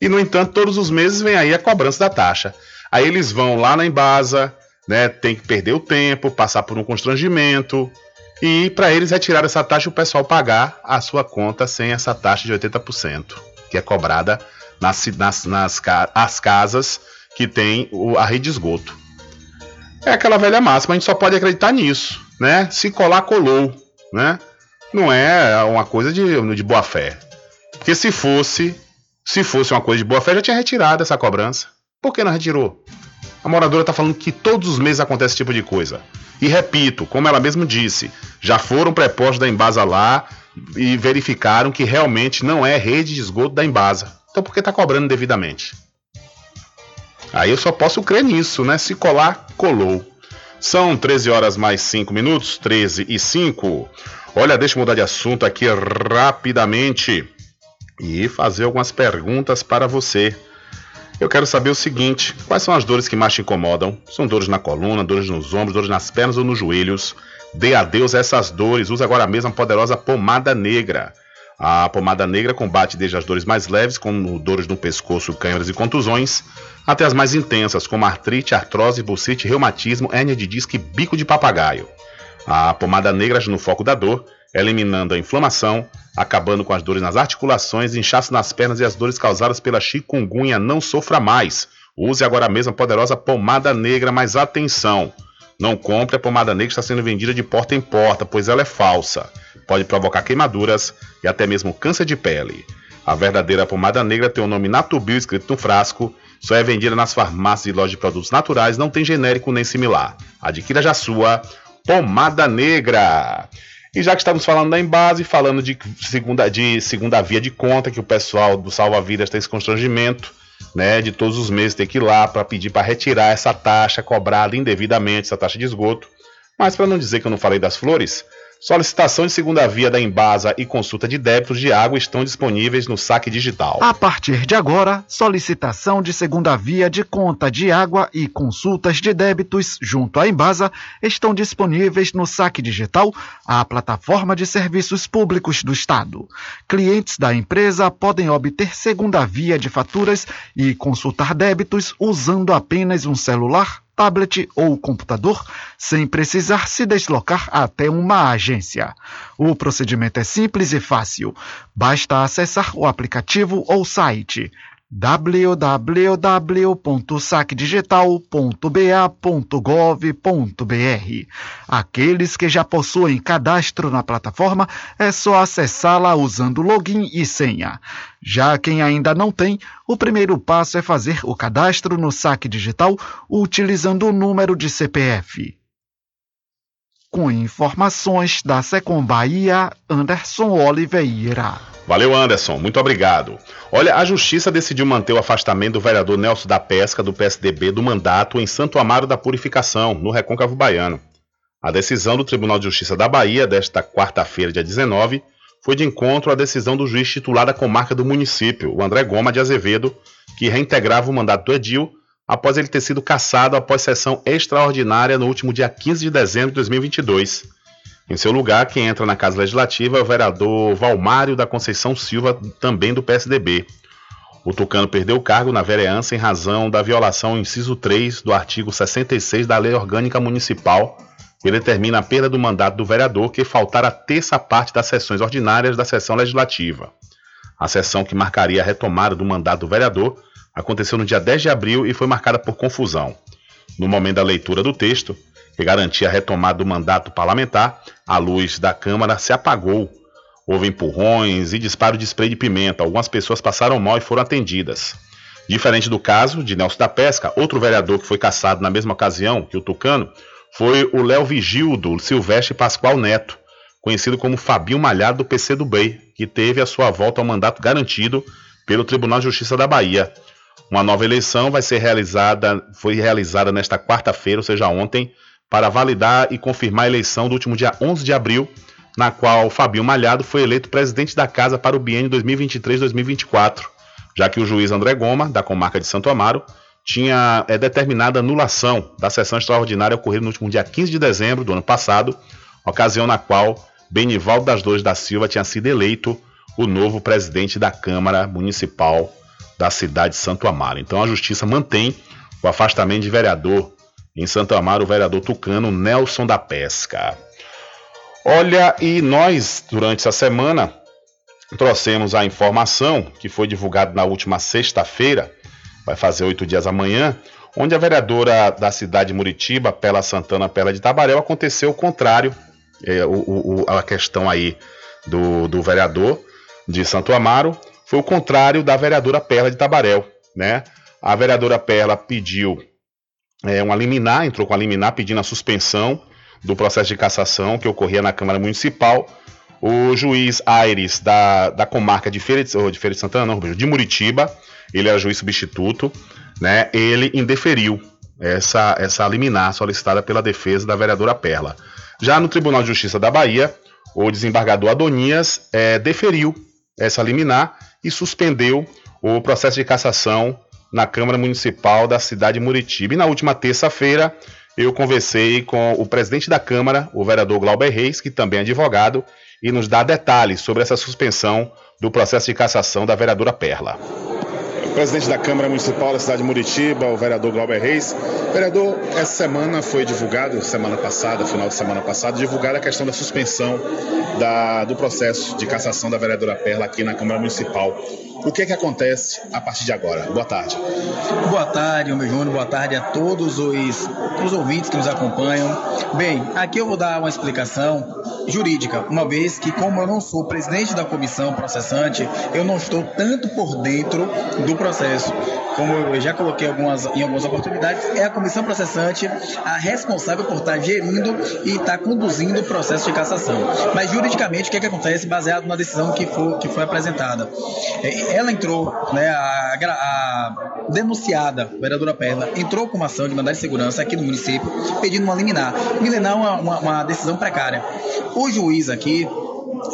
E no entanto, todos os meses vem aí a cobrança da taxa. Aí eles vão lá na Embasa, né, tem que perder o tempo, passar por um constrangimento, e para eles retirar essa taxa o pessoal pagar a sua conta sem essa taxa de 80%, que é cobrada nas, nas, nas as casas que tem a rede de esgoto. É aquela velha máxima, a gente só pode acreditar nisso, né? Se colar, colou, né? Não é uma coisa de, de boa fé. Porque se fosse, se fosse uma coisa de boa fé, já tinha retirado essa cobrança. Por que não retirou? A moradora está falando que todos os meses acontece esse tipo de coisa. E repito, como ela mesma disse, já foram prepostos da Embasa lá e verificaram que realmente não é rede de esgoto da Embasa. Então por que está cobrando devidamente? Aí eu só posso crer nisso, né? Se colar, colou. São 13 horas mais 5 minutos, 13 e 5. Olha, deixa eu mudar de assunto aqui rapidamente e fazer algumas perguntas para você. Eu quero saber o seguinte: quais são as dores que mais te incomodam? São dores na coluna, dores nos ombros, dores nas pernas ou nos joelhos? Dê adeus a essas dores. Use agora mesmo a poderosa pomada negra. A pomada negra combate desde as dores mais leves, como dores no pescoço, câimbras e contusões, até as mais intensas, como artrite, artrose, bursite, reumatismo, hérnia de disco e bico de papagaio. A pomada negra age no foco da dor, eliminando a inflamação, acabando com as dores nas articulações, inchaço nas pernas e as dores causadas pela chikungunya. Não sofra mais. Use agora a poderosa pomada negra, mas atenção! Não compre a pomada negra que está sendo vendida de porta em porta, pois ela é falsa. Pode provocar queimaduras e até mesmo câncer de pele. A verdadeira pomada negra tem o nome Natubio escrito no frasco, só é vendida nas farmácias e lojas de produtos naturais, não tem genérico nem similar. Adquira já sua pomada negra. E já que estamos falando da Embase, falando de segunda, de segunda via de conta, que o pessoal do Salva Vidas tem esse constrangimento, né, de todos os meses ter que ir lá para pedir para retirar essa taxa cobrada indevidamente, essa taxa de esgoto. Mas para não dizer que eu não falei das flores, Solicitação de segunda via da Embasa e consulta de débitos de água estão disponíveis no saque digital. A partir de agora, solicitação de segunda via de conta de água e consultas de débitos junto à Embasa estão disponíveis no saque digital, a plataforma de serviços públicos do Estado. Clientes da empresa podem obter segunda via de faturas e consultar débitos usando apenas um celular tablet ou computador, sem precisar se deslocar até uma agência. O procedimento é simples e fácil. Basta acessar o aplicativo ou site www.sacdigital.ba.gov.br. Aqueles que já possuem cadastro na plataforma é só acessá-la usando login e senha. Já quem ainda não tem, o primeiro passo é fazer o cadastro no saque digital utilizando o número de CPF. Com informações da Secom Bahia, Anderson Oliveira. Valeu, Anderson. Muito obrigado. Olha, a Justiça decidiu manter o afastamento do vereador Nelson da Pesca, do PSDB, do mandato em Santo Amaro da Purificação, no Recôncavo Baiano. A decisão do Tribunal de Justiça da Bahia, desta quarta-feira, dia 19, foi de encontro à decisão do juiz titular da comarca do município, o André Goma de Azevedo, que reintegrava o mandato do Edil após ele ter sido cassado após sessão extraordinária no último dia 15 de dezembro de 2022. Em seu lugar, quem entra na Casa Legislativa é o vereador Valmário da Conceição Silva, também do PSDB. O Tucano perdeu o cargo na vereança em razão da violação ao inciso 3 do artigo 66 da Lei Orgânica Municipal, que determina a perda do mandato do vereador que faltar a terça parte das sessões ordinárias da sessão legislativa. A sessão que marcaria a retomada do mandato do vereador aconteceu no dia 10 de abril e foi marcada por confusão. No momento da leitura do texto, que garantia a retomada do mandato parlamentar, a luz da Câmara se apagou. Houve empurrões e disparo de spray de pimenta. Algumas pessoas passaram mal e foram atendidas. Diferente do caso de Nelson da Pesca, outro vereador que foi caçado na mesma ocasião que o Tucano foi o Léo Vigildo Silvestre Pascoal Neto, conhecido como Fabinho Malhado do PC do Bey, que teve a sua volta ao mandato garantido pelo Tribunal de Justiça da Bahia. Uma nova eleição vai ser realizada, foi realizada nesta quarta-feira, ou seja, ontem, para validar e confirmar a eleição do último dia 11 de abril, na qual Fabinho Malhado foi eleito presidente da casa para o biênio 2023-2024, já que o juiz André Goma, da comarca de Santo Amaro, tinha é, determinado a anulação da sessão extraordinária ocorrida no último dia 15 de dezembro do ano passado, ocasião na qual Benivaldo das Dores da Silva tinha sido eleito o novo presidente da Câmara Municipal da cidade de Santo Amaro. Então a Justiça mantém o afastamento de vereador em Santo Amaro, o vereador tucano Nelson da Pesca. Olha, e nós, durante essa semana, trouxemos a informação que foi divulgada na última sexta-feira, vai fazer oito dias amanhã, onde a vereadora da cidade de Muritiba, Pela Santana Pela de Tabarel, aconteceu o contrário, é, o, o, a questão aí do, do vereador de Santo Amaro, foi o contrário da vereadora Perla de Tabarel, né? A vereadora Perla pediu é, uma liminar, entrou com a liminar pedindo a suspensão do processo de cassação que ocorria na Câmara Municipal. O juiz Aires, da, da comarca de Feira de, oh, de Feira de Santana, não, de Muritiba, ele era juiz substituto, né? Ele indeferiu essa, essa liminar solicitada pela defesa da vereadora Perla. Já no Tribunal de Justiça da Bahia, o desembargador Adonias é, deferiu essa liminar e suspendeu o processo de cassação na Câmara Municipal da cidade de Muritiba. E na última terça-feira, eu conversei com o presidente da Câmara, o vereador Glauber Reis, que também é advogado, e nos dá detalhes sobre essa suspensão do processo de cassação da vereadora Perla presidente da Câmara Municipal da cidade de Muritiba, o vereador Glauber Reis. Vereador, essa semana foi divulgado, semana passada, final de semana passada, divulgada a questão da suspensão da, do processo de cassação da vereadora Perla aqui na Câmara Municipal. O que é que acontece a partir de agora? Boa tarde. Boa tarde, meu Júnior. Boa tarde a todos os, os ouvintes que nos acompanham. Bem, aqui eu vou dar uma explicação jurídica, uma vez que, como eu não sou presidente da comissão processante, eu não estou tanto por dentro do processo. Como eu já coloquei algumas, em algumas oportunidades, é a comissão processante a responsável por estar gerindo e estar conduzindo o processo de cassação. Mas juridicamente, o que, é que acontece baseado na decisão que, for, que foi apresentada? É, ela entrou, né, a, a denunciada, a vereadora Perla, entrou com uma ação de mandado de segurança aqui no município, pedindo uma liminar. Liminar é uma, uma, uma decisão precária. O juiz aqui,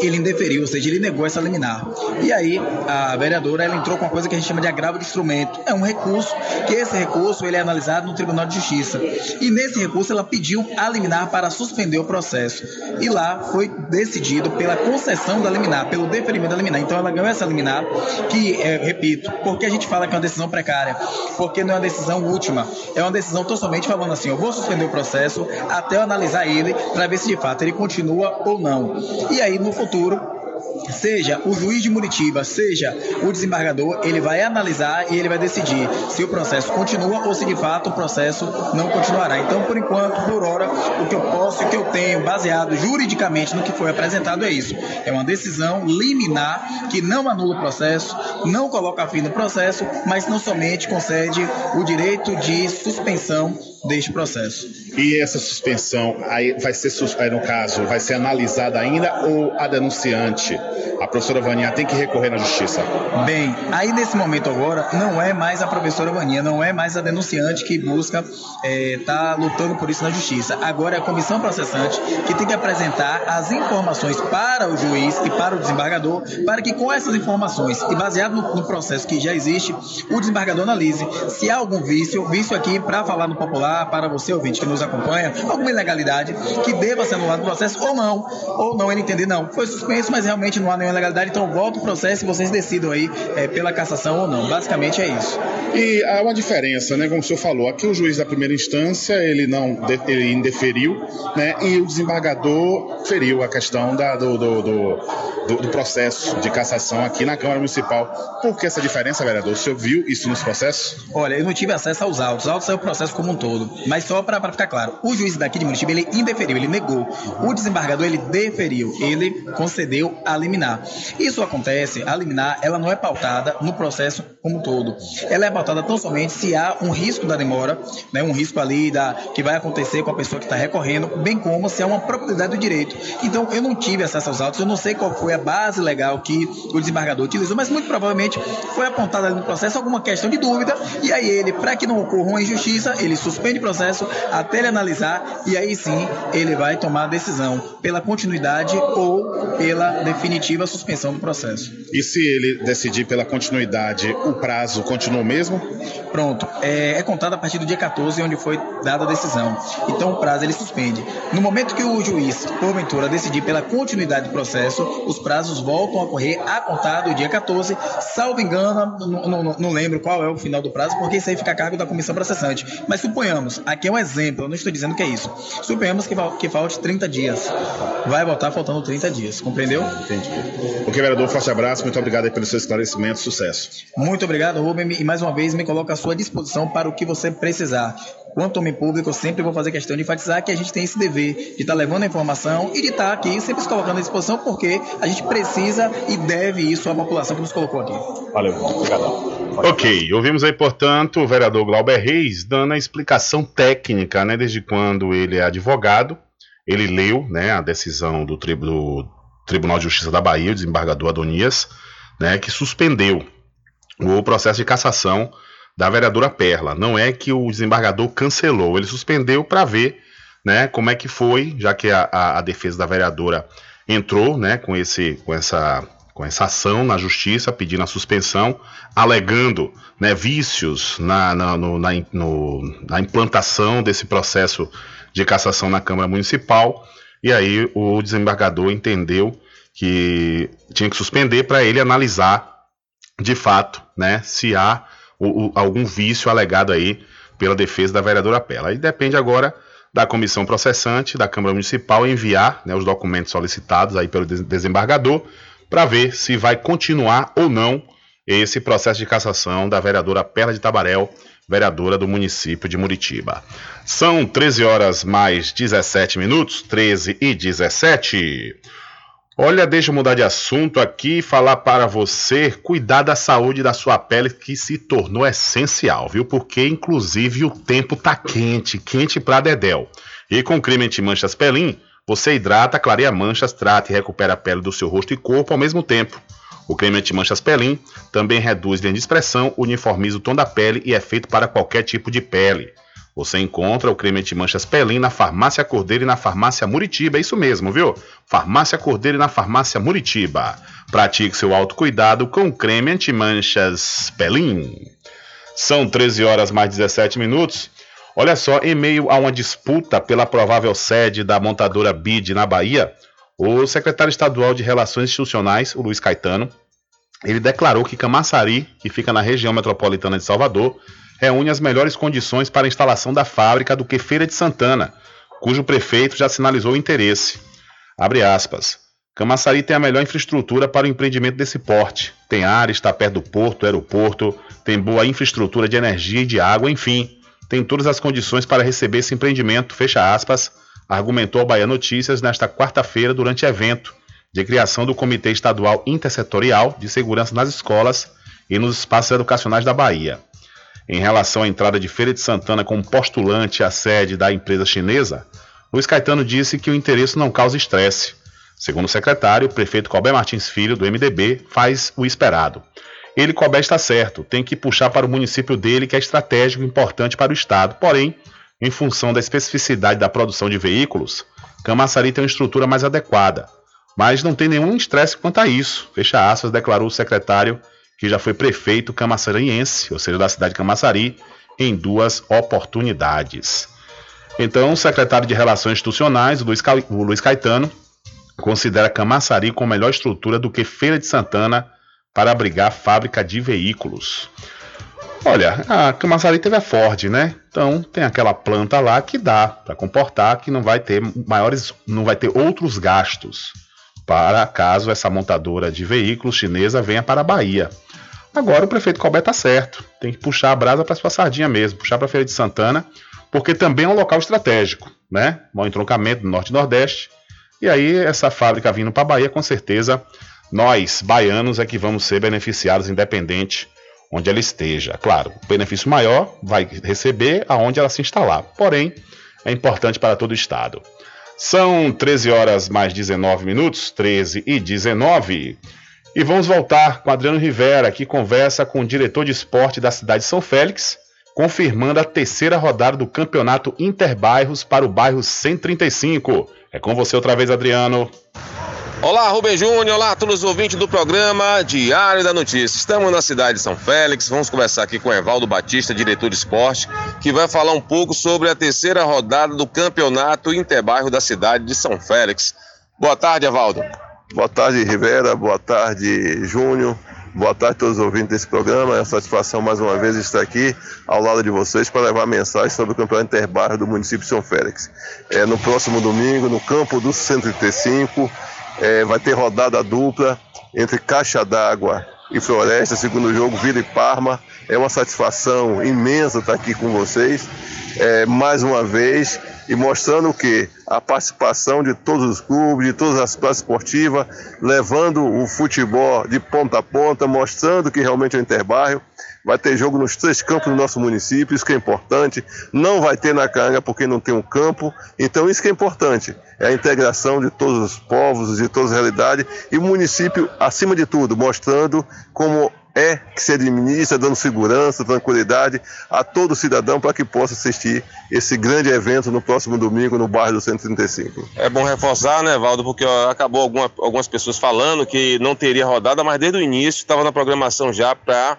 ele indeferiu, ou seja, ele negou essa liminar. E aí a vereadora ela entrou com uma coisa que a gente chama de agravo de instrumento. É um recurso que esse recurso ele é analisado no Tribunal de Justiça. E nesse recurso ela pediu a liminar para suspender o processo. E lá foi decidido pela concessão da liminar, pelo deferimento da liminar. Então ela ganhou essa liminar, que é, repito, porque a gente fala que é uma decisão precária, porque não é uma decisão última, é uma decisão totalmente falando assim, eu vou suspender o processo até eu analisar ele para ver se de fato ele continua ou não. E aí no futuro seja o juiz de Muritiba, seja o desembargador, ele vai analisar e ele vai decidir se o processo continua ou se de fato o processo não continuará. Então, por enquanto, por hora, o que eu posso e o que eu tenho baseado juridicamente no que foi apresentado é isso. É uma decisão liminar que não anula o processo, não coloca fim no processo, mas não somente concede o direito de suspensão deste processo. E essa suspensão aí vai ser, no caso, vai ser analisada ainda ou a denunciante, a professora Vania, tem que recorrer na justiça? Bem, aí nesse momento agora não é mais a professora Vania, não é mais a denunciante que busca estar é, tá lutando por isso na justiça. Agora é a comissão processante que tem que apresentar as informações para o juiz e para o desembargador, para que com essas informações e baseado no, no processo que já existe, o desembargador analise se há algum vício, vício aqui para falar no popular para você, ouvinte, que nos acompanha, alguma ilegalidade que deva ser anulado o processo ou não. Ou não ele entender, não, foi suspenso, mas realmente não há nenhuma ilegalidade, então volta o processo e vocês decidam aí é, pela cassação ou não. Basicamente é isso. E há uma diferença, né? Como o senhor falou, aqui o juiz da primeira instância, ele não ele indeferiu, né? E o desembargador feriu a questão da, do, do, do, do, processo de cassação aqui na Câmara Municipal. Por que essa diferença, vereador? O senhor viu isso nos processos? Olha, eu não tive acesso aos autos. Os autos é o processo como um todo. Mas só para ficar claro, o juiz daqui de Muritiba, ele indeferiu, ele negou. O desembargador, ele deferiu, ele concedeu a liminar. Isso acontece, a liminar, ela não é pautada no processo como um todo. Ela é pautada tão somente se há um risco da demora, né, um risco ali da, que vai acontecer com a pessoa que está recorrendo, bem como se há uma propriedade do direito. Então, eu não tive acesso aos autos, eu não sei qual foi a base legal que o desembargador utilizou, mas muito provavelmente foi apontada ali no processo alguma questão de dúvida, e aí ele, para que não ocorra uma injustiça, ele suspende o processo até ele analisar, e aí sim ele vai tomar a decisão pela continuidade ou pela definitiva suspensão do processo. E se ele decidir pela continuidade, o prazo continua o mesmo? Pronto, é, é contado a partir do dia 14, onde foi dada a decisão. Então o prazo ele suspende. No momento que o juiz, porventura, decidir pela continuidade do processo, os prazos voltam a correr a contar do dia 14, salvo engano, não, não, não lembro qual é o final do prazo, porque isso aí fica a cargo da comissão processante. Mas suponhamos, aqui é um exemplo, eu não estou dizendo que é isso. Suponhamos que, que falte 30 dias. Vai voltar faltando 30 dias, compreendeu? Entendi. Ok, vereador, forte abraço, muito obrigado pelo seu esclarecimento, sucesso. Muito obrigado, Rubem, e mais uma vez me coloco à sua disposição para o que você precisar. Quanto homem público, eu sempre vou fazer questão de enfatizar que a gente tem esse dever de estar tá levando a informação e de estar tá aqui sempre se colocando à disposição, porque a gente precisa e deve isso à população que nos colocou aqui. Valeu, obrigado. Ok, ouvimos aí, portanto, o vereador Glauber Reis dando a explicação técnica, né, desde quando ele é advogado, ele leu, né, a decisão do, tri do Tribunal de Justiça da Bahia, o desembargador Adonias, né, que suspendeu o processo de cassação da vereadora Perla. Não é que o desembargador cancelou, ele suspendeu para ver né, como é que foi, já que a, a, a, defesa da vereadora entrou né, com, esse, com, essa, com essa ação na justiça pedindo a suspensão, alegando né, vícios na, na, no, na, no, na implantação desse processo de cassação na Câmara Municipal. E aí o desembargador entendeu que tinha que suspender para ele analisar de fato né, se há o, o, algum vício alegado aí pela defesa da vereadora Pela. Aí depende agora da comissão processante da Câmara Municipal enviar né, os documentos solicitados aí pelo desembargador para ver se vai continuar ou não esse processo de cassação da vereadora Perla de Tabarel, vereadora do município de Muritiba. São 13 horas mais 17 minutos, 13 e 17. Olha, deixa eu mudar de assunto aqui e falar para você cuidar da saúde da sua pele que se tornou essencial, viu? Porque inclusive o tempo tá quente, quente para dedéu. E com creme anti-manchas Pelin, você hidrata, clareia manchas, trata e recupera a pele do seu rosto e corpo ao mesmo tempo. O creme anti-manchas Pelin também reduz linha de expressão, uniformiza o tom da pele e é feito para qualquer tipo de pele. Você encontra o creme anti-manchas Pelin na Farmácia Cordeiro e na Farmácia Muritiba. É isso mesmo, viu? Farmácia Cordeiro e na Farmácia Muritiba. Pratique seu autocuidado com creme anti-manchas Pelin. São 13 horas mais 17 minutos. Olha só, em meio a uma disputa pela provável sede da montadora BID na Bahia, o secretário estadual de Relações Institucionais, o Luiz Caetano, ele declarou que Camaçari, que fica na região metropolitana de Salvador, reúne as melhores condições para a instalação da fábrica do que Feira de Santana, cujo prefeito já sinalizou o interesse. Abre aspas. Camaçari tem a melhor infraestrutura para o empreendimento desse porte. Tem área, está perto do porto, aeroporto, tem boa infraestrutura de energia e de água, enfim, tem todas as condições para receber esse empreendimento, fecha aspas, argumentou ao Bahia Notícias nesta quarta-feira durante evento de criação do Comitê Estadual Intersetorial de Segurança nas Escolas e nos Espaços Educacionais da Bahia. Em relação à entrada de Feira de Santana como postulante à sede da empresa chinesa, Luiz Caetano disse que o interesse não causa estresse. Segundo o secretário, o prefeito Colbert Martins Filho, do MDB, faz o esperado. Ele, Colbert, está certo, tem que puxar para o município dele, que é estratégico e importante para o Estado. Porém, em função da especificidade da produção de veículos, Camaçari tem uma estrutura mais adequada. Mas não tem nenhum estresse quanto a isso, fecha aspas, declarou o secretário que já foi prefeito camaçariense, ou seja, da cidade de Camaçari, em duas oportunidades. Então, o secretário de Relações Institucionais, o Luiz, Ca... o Luiz Caetano, considera Camaçari com melhor estrutura do que Feira de Santana para abrigar fábrica de veículos. Olha, a Camaçari teve a Ford, né? Então tem aquela planta lá que dá para comportar que não vai ter maiores, não vai ter outros gastos para caso essa montadora de veículos chinesa venha para a Bahia. Agora o prefeito Colbert está certo, tem que puxar a brasa para sua sardinha mesmo, puxar para a Feira de Santana, porque também é um local estratégico, né? Um entroncamento do Norte e Nordeste. E aí, essa fábrica vindo para a Bahia, com certeza, nós, baianos, é que vamos ser beneficiados, independente onde ela esteja. Claro, o benefício maior vai receber aonde ela se instalar. Porém, é importante para todo o estado. São 13 horas mais 19 minutos, 13 e 19. E vamos voltar com Adriano Rivera, que conversa com o diretor de esporte da cidade de São Félix, confirmando a terceira rodada do campeonato Interbairros para o bairro 135. É com você outra vez, Adriano. Olá, Rubem Júnior, olá a todos os ouvintes do programa Diário da Notícia. Estamos na cidade de São Félix, vamos conversar aqui com Evaldo Batista, diretor de esporte, que vai falar um pouco sobre a terceira rodada do campeonato Interbairro da cidade de São Félix. Boa tarde, Evaldo. Boa tarde, Rivera. Boa tarde, Júnior. Boa tarde a todos os ouvintes desse programa. É uma satisfação mais uma vez estar aqui ao lado de vocês para levar mensagem sobre o campeonato interbairro do município de São Félix. É, no próximo domingo, no campo do 135, é, vai ter rodada dupla entre Caixa d'Água e Floresta, segundo jogo Vila e Parma. É uma satisfação imensa estar aqui com vocês. É, mais uma vez e mostrando o que? A participação de todos os clubes, de todas as classes esportivas, levando o futebol de ponta a ponta, mostrando que realmente é um interbairro. Vai ter jogo nos três campos do nosso município, isso que é importante. Não vai ter na Canga porque não tem um campo. Então isso que é importante. É a integração de todos os povos, de todas as realidades. E o município, acima de tudo, mostrando como é que se administra, dando segurança, tranquilidade a todo cidadão para que possa assistir esse grande evento no próximo domingo no bairro do 135. É bom reforçar, né, Valdo, porque acabou alguma, algumas pessoas falando que não teria rodada, mas desde o início estava na programação já para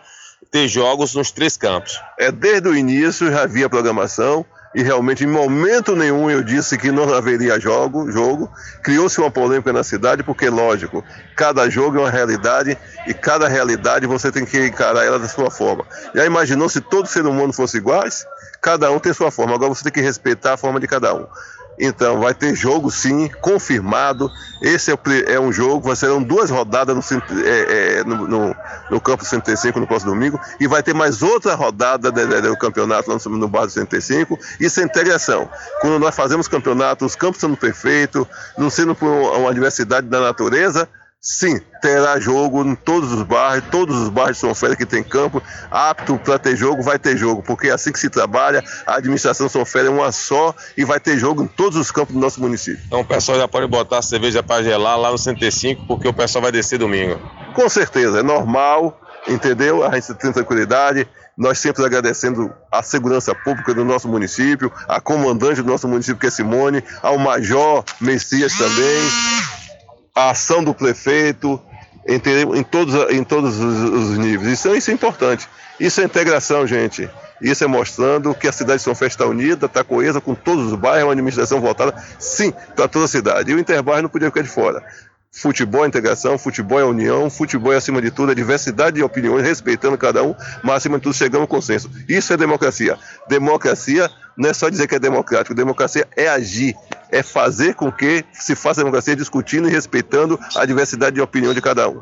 ter jogos nos três campos. É desde o início já havia programação e realmente em momento nenhum eu disse que não haveria jogo, jogo. Criou-se uma polêmica na cidade porque, lógico, cada jogo é uma realidade e cada realidade você tem que encarar ela da sua forma. Já imaginou se todo ser humano fosse iguais? Cada um tem sua forma, agora você tem que respeitar a forma de cada um. Então, vai ter jogo sim, confirmado. Esse é, é um jogo, serão duas rodadas no, é, é, no, no, no campo 105 no próximo domingo. E vai ter mais outra rodada de, de, do campeonato lá no, no bairro 105. Isso é integração. Quando nós fazemos campeonato, os campos sendo perfeitos, não sendo por uma adversidade da natureza, Sim, terá jogo em todos os bairros, todos os bairros de São Félix que tem campo, apto para ter jogo, vai ter jogo, porque é assim que se trabalha, a administração São Félix é uma só e vai ter jogo em todos os campos do nosso município. Então o pessoal já pode botar a cerveja para gelar lá no 105, porque o pessoal vai descer domingo. Com certeza, é normal, entendeu? A gente tem tranquilidade, nós sempre agradecendo a segurança pública do nosso município, a comandante do nosso município, que é Simone, ao Major Messias também a ação do prefeito em, em todos, em todos os, níveis. Isso, isso é importante. Isso é integração, gente. Isso é mostrando que a cidade de São Fé está unida, está coesa com todos os bairros, uma administração voltada, sim, para toda a cidade. E o Interbairro não podia ficar de fora. Futebol é integração, futebol é união, futebol é acima de tudo, é diversidade de opiniões, respeitando cada um, mas acima de tudo chegando ao consenso. Isso é democracia. Democracia não é só dizer que é democrático, democracia é agir, é fazer com que se faça democracia discutindo e respeitando a diversidade de opinião de cada um.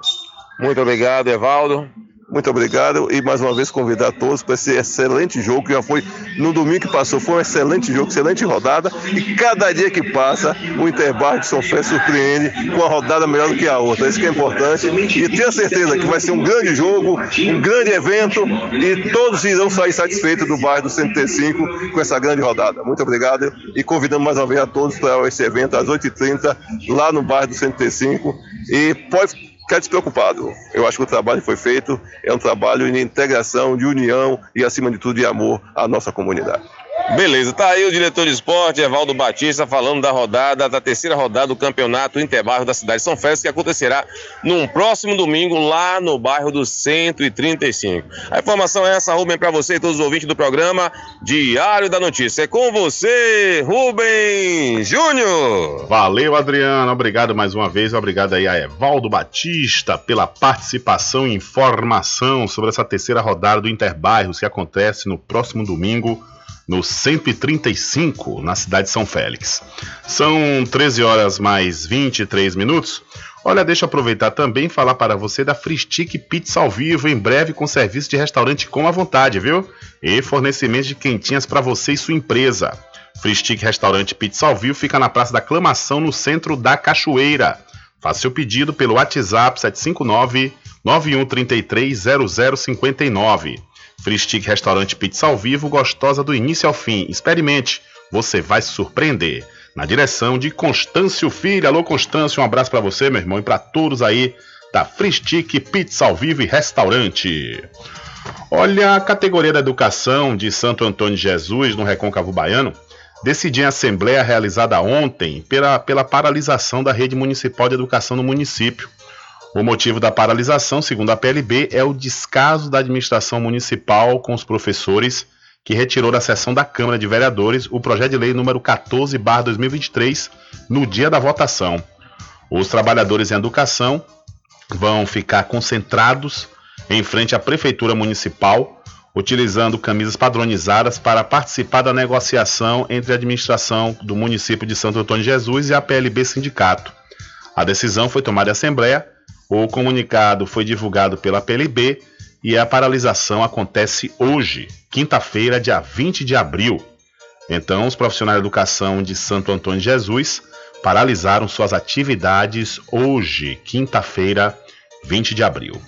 Muito obrigado, Evaldo. Muito obrigado e mais uma vez convidar todos para esse excelente jogo que já foi no domingo que passou. Foi um excelente jogo, excelente rodada e cada dia que passa o Interbar de São Fé surpreende com uma rodada melhor do que a outra. Isso que é importante e tenho certeza que vai ser um grande jogo, um grande evento e todos irão sair satisfeitos do bairro do 105 com essa grande rodada. Muito obrigado e convidamos mais uma vez a todos para esse evento às 8h30 lá no bairro do 105 e pode ficar despreocupado. Eu acho que o trabalho foi feito, é um trabalho de integração, de união e, acima de tudo, de amor à nossa comunidade. Beleza, tá aí o diretor de esporte, Evaldo Batista, falando da rodada, da terceira rodada do campeonato Interbairro da cidade de São Félix, que acontecerá num próximo domingo lá no bairro do 135. A informação é essa, Rubem, para você e todos os ouvintes do programa Diário da Notícia. É com você, Rubem Júnior. Valeu, Adriano. Obrigado mais uma vez. Obrigado aí a Evaldo Batista pela participação e informação sobre essa terceira rodada do Interbairros que acontece no próximo domingo no 135, na cidade de São Félix. São 13 horas mais 23 minutos. Olha, deixa eu aproveitar também e falar para você da Fristic Pizza ao vivo, em breve com serviço de restaurante com a vontade, viu? E fornecimento de quentinhas para você e sua empresa. Fristic Restaurante Pizza ao vivo fica na Praça da Aclamação, no centro da Cachoeira. Faça seu pedido pelo WhatsApp 759 91330059. Free Stick Restaurante Pizza ao Vivo, gostosa do início ao fim. Experimente, você vai se surpreender. Na direção de Constâncio Filho. Alô, Constâncio, um abraço para você, meu irmão, e para todos aí da Free Stick Pizza ao Vivo e Restaurante. Olha, a categoria da educação de Santo Antônio de Jesus, no Recôncavo Baiano, decidiu em assembleia realizada ontem pela, pela paralisação da rede municipal de educação no município. O motivo da paralisação, segundo a PLB, é o descaso da administração municipal com os professores, que retirou da sessão da Câmara de Vereadores o projeto de lei número 14/2023 no dia da votação. Os trabalhadores em educação vão ficar concentrados em frente à prefeitura municipal, utilizando camisas padronizadas para participar da negociação entre a administração do município de Santo Antônio Jesus e a PLB Sindicato. A decisão foi tomada em assembleia o comunicado foi divulgado pela PLB e a paralisação acontece hoje, quinta-feira, dia 20 de abril. Então, os profissionais de educação de Santo Antônio de Jesus paralisaram suas atividades hoje, quinta-feira, 20 de abril.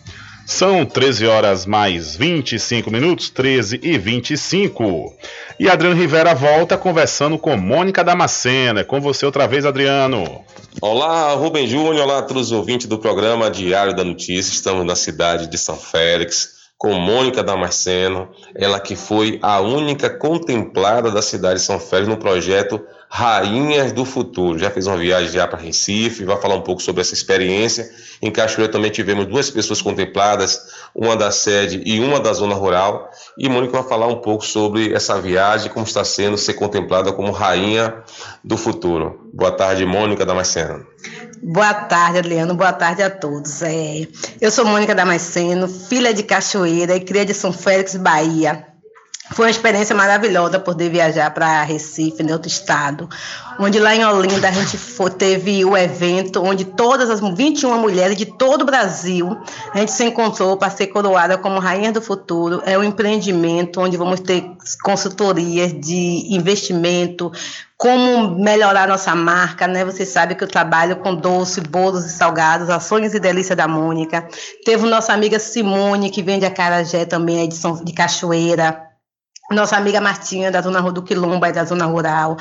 São 13 horas mais 25 minutos, 13 e 25. E Adriano Rivera volta conversando com Mônica Damascena. É com você outra vez, Adriano. Olá, Rubem Júnior. Olá a todos os ouvintes do programa Diário da Notícia. Estamos na cidade de São Félix com Mônica Damasceno, ela que foi a única contemplada da cidade de São Félix no projeto Rainhas do Futuro. Já fez uma viagem já para Recife, vai falar um pouco sobre essa experiência. Em Cachoeira também tivemos duas pessoas contempladas, uma da sede e uma da zona rural. E Mônica vai falar um pouco sobre essa viagem, como está sendo ser contemplada como Rainha do Futuro. Boa tarde, Mônica Damasceno. Boa tarde, Adriano. Boa tarde a todos. É, eu sou Mônica Damasceno, filha de Cachoeira e cria de São Félix, Bahia. Foi uma experiência maravilhosa poder viajar para Recife, em outro estado, onde lá em Olinda a gente foi, teve o evento onde todas as 21 mulheres de todo o Brasil a gente se encontrou para ser coroada como Rainha do Futuro. É um empreendimento onde vamos ter consultorias de investimento, como melhorar nossa marca, né? Você sabe que eu trabalho com doce, bolos e salgados, ações e delícia da Mônica. Teve nossa amiga Simone, que vende a Carajé também, a edição de Cachoeira nossa amiga Martinha, da Zona do Quilombo, da Zona Rural.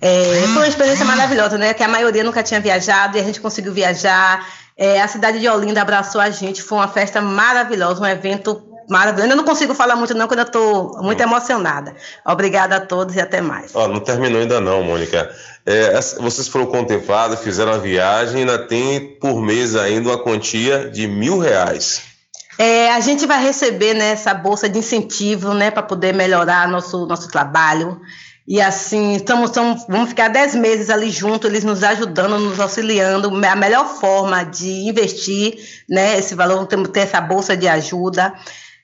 É, foi uma experiência maravilhosa, né? Que a maioria nunca tinha viajado e a gente conseguiu viajar. É, a cidade de Olinda abraçou a gente, foi uma festa maravilhosa, um evento maravilhoso. Eu não consigo falar muito, não, quando eu estou muito emocionada. Obrigada a todos e até mais. Oh, não terminou ainda, não, Mônica. É, vocês foram contemplados, fizeram a viagem, ainda tem por mês ainda uma quantia de mil reais. É, a gente vai receber né, essa bolsa de incentivo né, para poder melhorar nosso, nosso trabalho. E assim, estamos, estamos, vamos ficar 10 meses ali juntos, eles nos ajudando, nos auxiliando. A melhor forma de investir né, esse valor, temos ter essa bolsa de ajuda.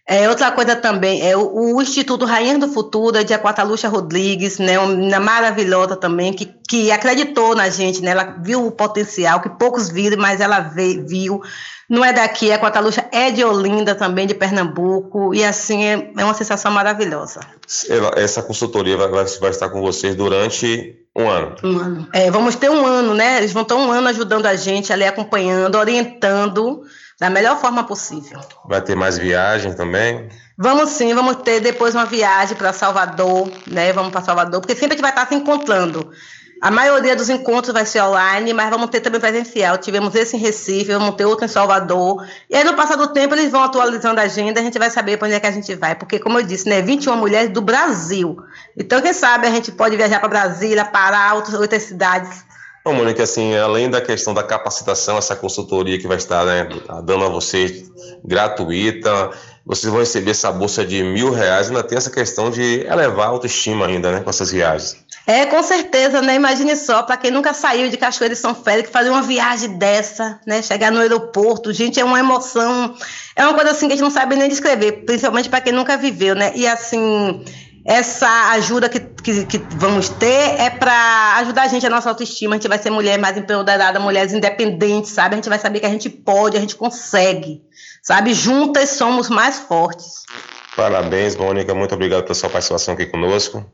É, outra coisa também é o, o Instituto Rainha do Futuro, é de Aquataluxa Rodrigues, né, uma maravilhosa também, que, que acreditou na gente, né, ela viu o potencial que poucos viram, mas ela vê, viu não é daqui, a Cotaluxa é de Olinda também, de Pernambuco, e assim é, é uma sensação maravilhosa. Essa consultoria vai, vai, estar com vocês durante um ano. Um ano. É, vamos ter um ano, né? Eles vão estar um ano ajudando a gente, ali acompanhando, orientando da melhor forma possível. Vai ter mais viagem também? Vamos sim, vamos ter depois uma viagem para Salvador, né? Vamos para Salvador, porque sempre a gente vai estar se encontrando. A maioria dos encontros vai ser online, mas vamos ter também presencial. Tivemos esse em Recife, vamos ter outro em Salvador. E aí, no passar do tempo, eles vão atualizando a agenda, a gente vai saber para onde é que a gente vai. Porque, como eu disse, né, 21 mulheres do Brasil. Então, quem sabe a gente pode viajar para Brasília, Pará, outras, outras cidades. Bom, Mônica, assim, além da questão da capacitação, essa consultoria que vai estar né, dando a vocês gratuita, vocês vão receber essa bolsa de mil reais, ainda tem essa questão de elevar a autoestima ainda, né, com essas viagens. É, com certeza, né? Imagine só, para quem nunca saiu de Cachoeira de São Félix, fazer uma viagem dessa, né? Chegar no aeroporto, gente, é uma emoção, é uma coisa assim que a gente não sabe nem descrever, principalmente para quem nunca viveu, né? E assim, essa ajuda que, que, que vamos ter é para ajudar a gente a nossa autoestima. A gente vai ser mulher mais empoderada, mulheres independentes, sabe? A gente vai saber que a gente pode, a gente consegue, sabe? Juntas somos mais fortes. Parabéns, Mônica. Muito obrigado pela sua participação aqui conosco.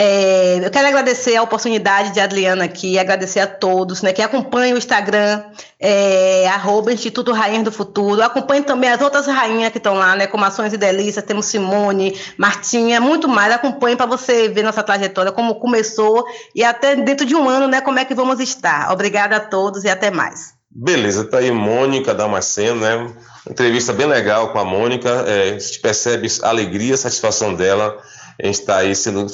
É, eu quero agradecer a oportunidade de Adriana aqui, agradecer a todos né, que acompanham o Instagram, é, Instituto Rainhas do Futuro. Acompanhe também as outras rainhas que estão lá, né, como Ações e Delícias, temos Simone, Martinha, muito mais. Acompanhe para você ver nossa trajetória, como começou e até dentro de um ano, né, como é que vamos estar. Obrigada a todos e até mais. Beleza, tá aí Mônica Damasceno, né? Entrevista bem legal com a Mônica. É, a gente percebe a alegria, a satisfação dela em estar aí sendo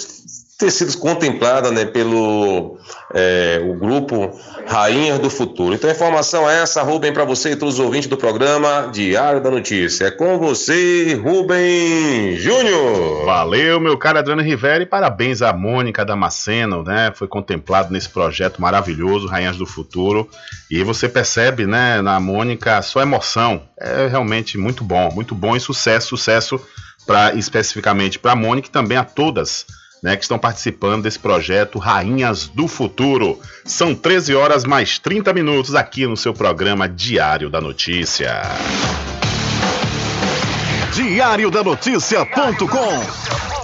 ter sido contemplada né, pelo é, o grupo Rainhas do Futuro. Então a informação é essa, Rubem, para você e todos os ouvintes do programa Diário da Notícia. É com você, Rubem Júnior. Valeu, meu caro Adriano Rivera, e parabéns à Mônica Damasceno, né? Foi contemplado nesse projeto maravilhoso, Rainhas do Futuro. E você percebe, né, na Mônica, a sua emoção. É realmente muito bom, muito bom e sucesso, sucesso para especificamente para a Mônica e também a todas né, que estão participando desse projeto Rainhas do Futuro. São 13 horas mais 30 minutos aqui no seu programa Diário da Notícia. Diário da Notícia.com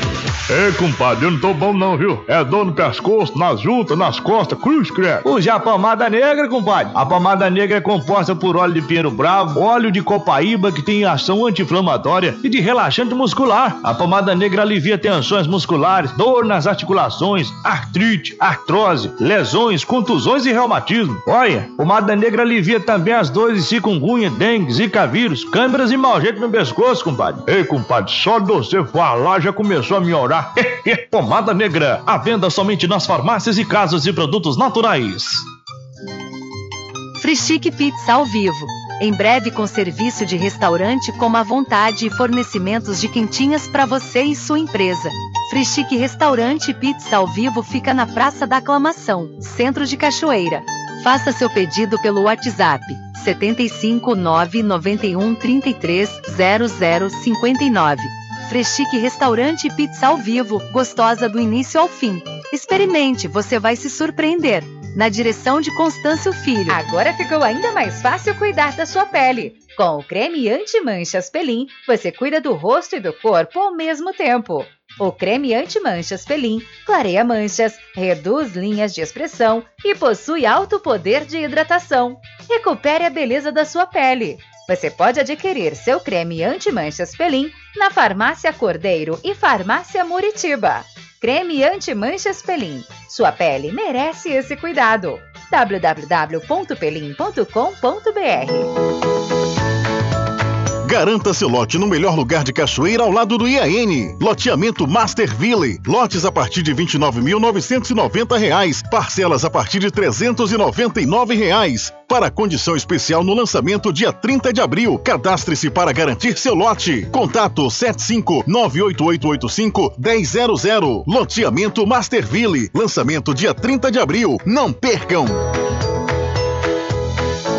Ei, compadre, eu não tô bom não, viu? É dor no pescoço, nas juntas, nas costas, cruz, credo. Use a pomada negra, compadre. A pomada negra é composta por óleo de pinheiro bravo, óleo de copaíba que tem ação anti-inflamatória e de relaxante muscular. A pomada negra alivia tensões musculares, dor nas articulações, artrite, artrose, lesões, contusões e reumatismo. Olha, pomada negra alivia também as dores de chikungunya, dengue, zika vírus, câimbras e mau jeito no pescoço, compadre. Ei, compadre, só de você falar já começou a me orar Pomada Negra, à venda somente nas farmácias e casas de produtos naturais. Frischique Pizza ao vivo. Em breve com serviço de restaurante como a vontade e fornecimentos de quentinhas para você e sua empresa. Frischique Restaurante Pizza ao vivo fica na Praça da Aclamação, Centro de Cachoeira. Faça seu pedido pelo WhatsApp 75 991 33 0059 Freschique Restaurante e Pizza ao Vivo, gostosa do início ao fim. Experimente, você vai se surpreender. Na direção de Constâncio Filho. Agora ficou ainda mais fácil cuidar da sua pele. Com o creme anti-manchas Pelin, você cuida do rosto e do corpo ao mesmo tempo. O creme anti-manchas Pelin clareia manchas, reduz linhas de expressão e possui alto poder de hidratação. Recupere a beleza da sua pele. Você pode adquirir seu creme anti-manchas Pelin na Farmácia Cordeiro e Farmácia Muritiba. Creme anti-manchas Pelin. Sua pele merece esse cuidado. www.pelin.com.br Garanta seu lote no melhor lugar de Cachoeira ao lado do IAN. Loteamento Masterville. Lotes a partir de R$ 29.990. Parcelas a partir de 399 reais. Para condição especial no lançamento dia 30 de abril. Cadastre-se para garantir seu lote. Contato 75-98885-1000. Loteamento Masterville. Lançamento dia 30 de abril. Não percam!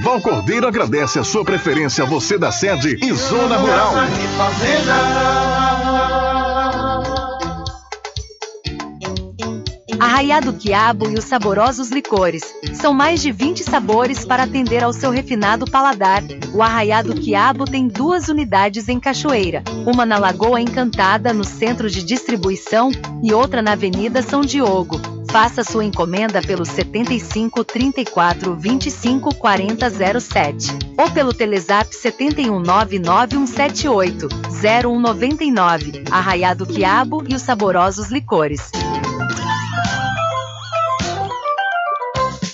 Val Cordeiro agradece a sua preferência, você da sede e Zona Rural. Arraiado Quiabo e os saborosos licores. São mais de 20 sabores para atender ao seu refinado paladar. O Arraiado Quiabo tem duas unidades em Cachoeira, uma na Lagoa Encantada, no centro de distribuição, e outra na Avenida São Diogo. Faça sua encomenda pelo 75 34 25 40 07 ou pelo Telezap 7199178 0199. Arraiado Quiabo e os saborosos licores.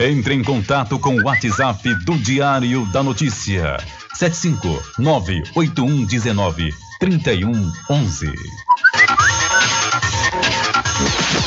Entre em contato com o WhatsApp do Diário da Notícia. 759-8119-3111.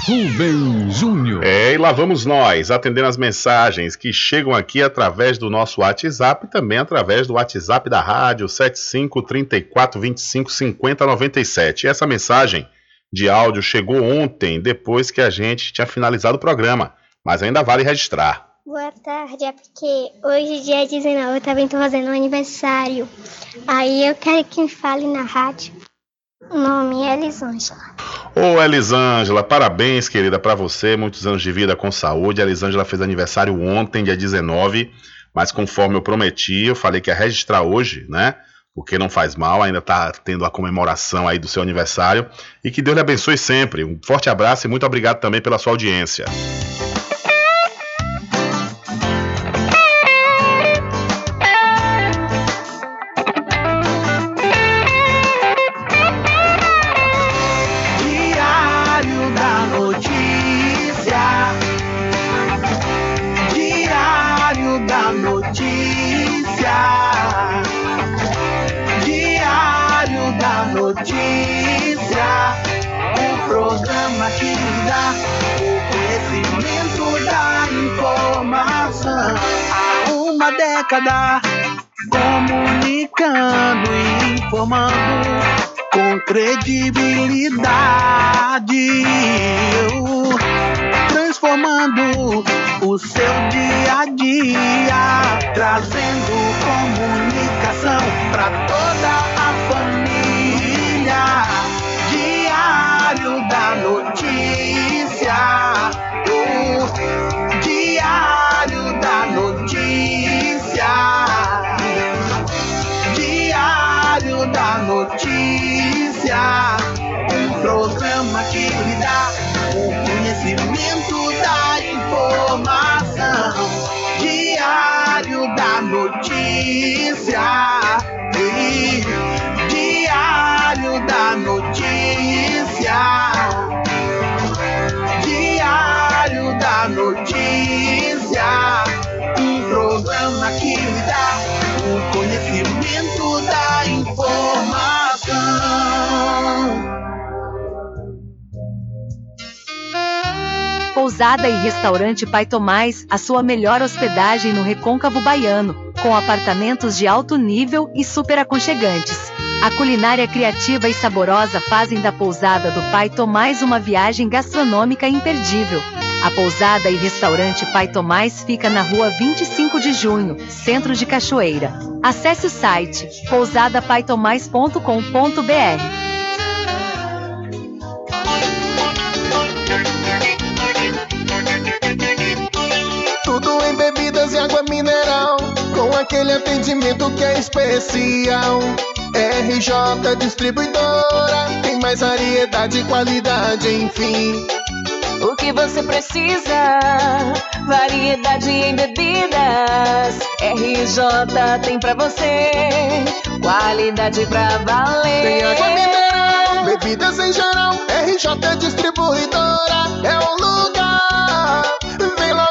Rubem Júnior. É, e lá vamos nós, atendendo as mensagens que chegam aqui através do nosso WhatsApp e também através do WhatsApp da rádio 75 34 25 50 97. E essa mensagem de áudio chegou ontem, depois que a gente tinha finalizado o programa mas ainda vale registrar. Boa tarde, é porque hoje, dia 19, eu também estou fazendo um aniversário. Aí eu quero que me fale na rádio. O nome é Elisângela. Ô Elisângela, parabéns, querida, para você. Muitos anos de vida com saúde. A Elisângela fez aniversário ontem, dia 19. Mas conforme eu prometi, eu falei que ia registrar hoje, né? Porque não faz mal, ainda tá tendo a comemoração aí do seu aniversário. E que Deus lhe abençoe sempre. Um forte abraço e muito obrigado também pela sua audiência. Comunicando e informando com credibilidade, transformando o seu dia a dia, trazendo comunicação para toda a família. Diário da notícia. Um programa que lhe dá o conhecimento da informação. Diário da notícia. E Diário da notícia. Diário da Notícia, um programa que lhe dá o conhecimento da informação. Pousada e Restaurante Pai Tomás, a sua melhor hospedagem no Recôncavo Baiano, com apartamentos de alto nível e super aconchegantes. A culinária criativa e saborosa fazem da Pousada do Pai Tomás uma viagem gastronômica imperdível. A Pousada e Restaurante Pai Tomás fica na rua 25 de junho, centro de Cachoeira. Acesse o site pousadapaitomais.com.br. aquele atendimento que é especial. RJ Distribuidora, tem mais variedade e qualidade, enfim. O que você precisa? Variedade em bebidas. RJ tem pra você. Qualidade pra valer. Tem água mineral, bebidas em geral. RJ Distribuidora é o lugar. Vem logo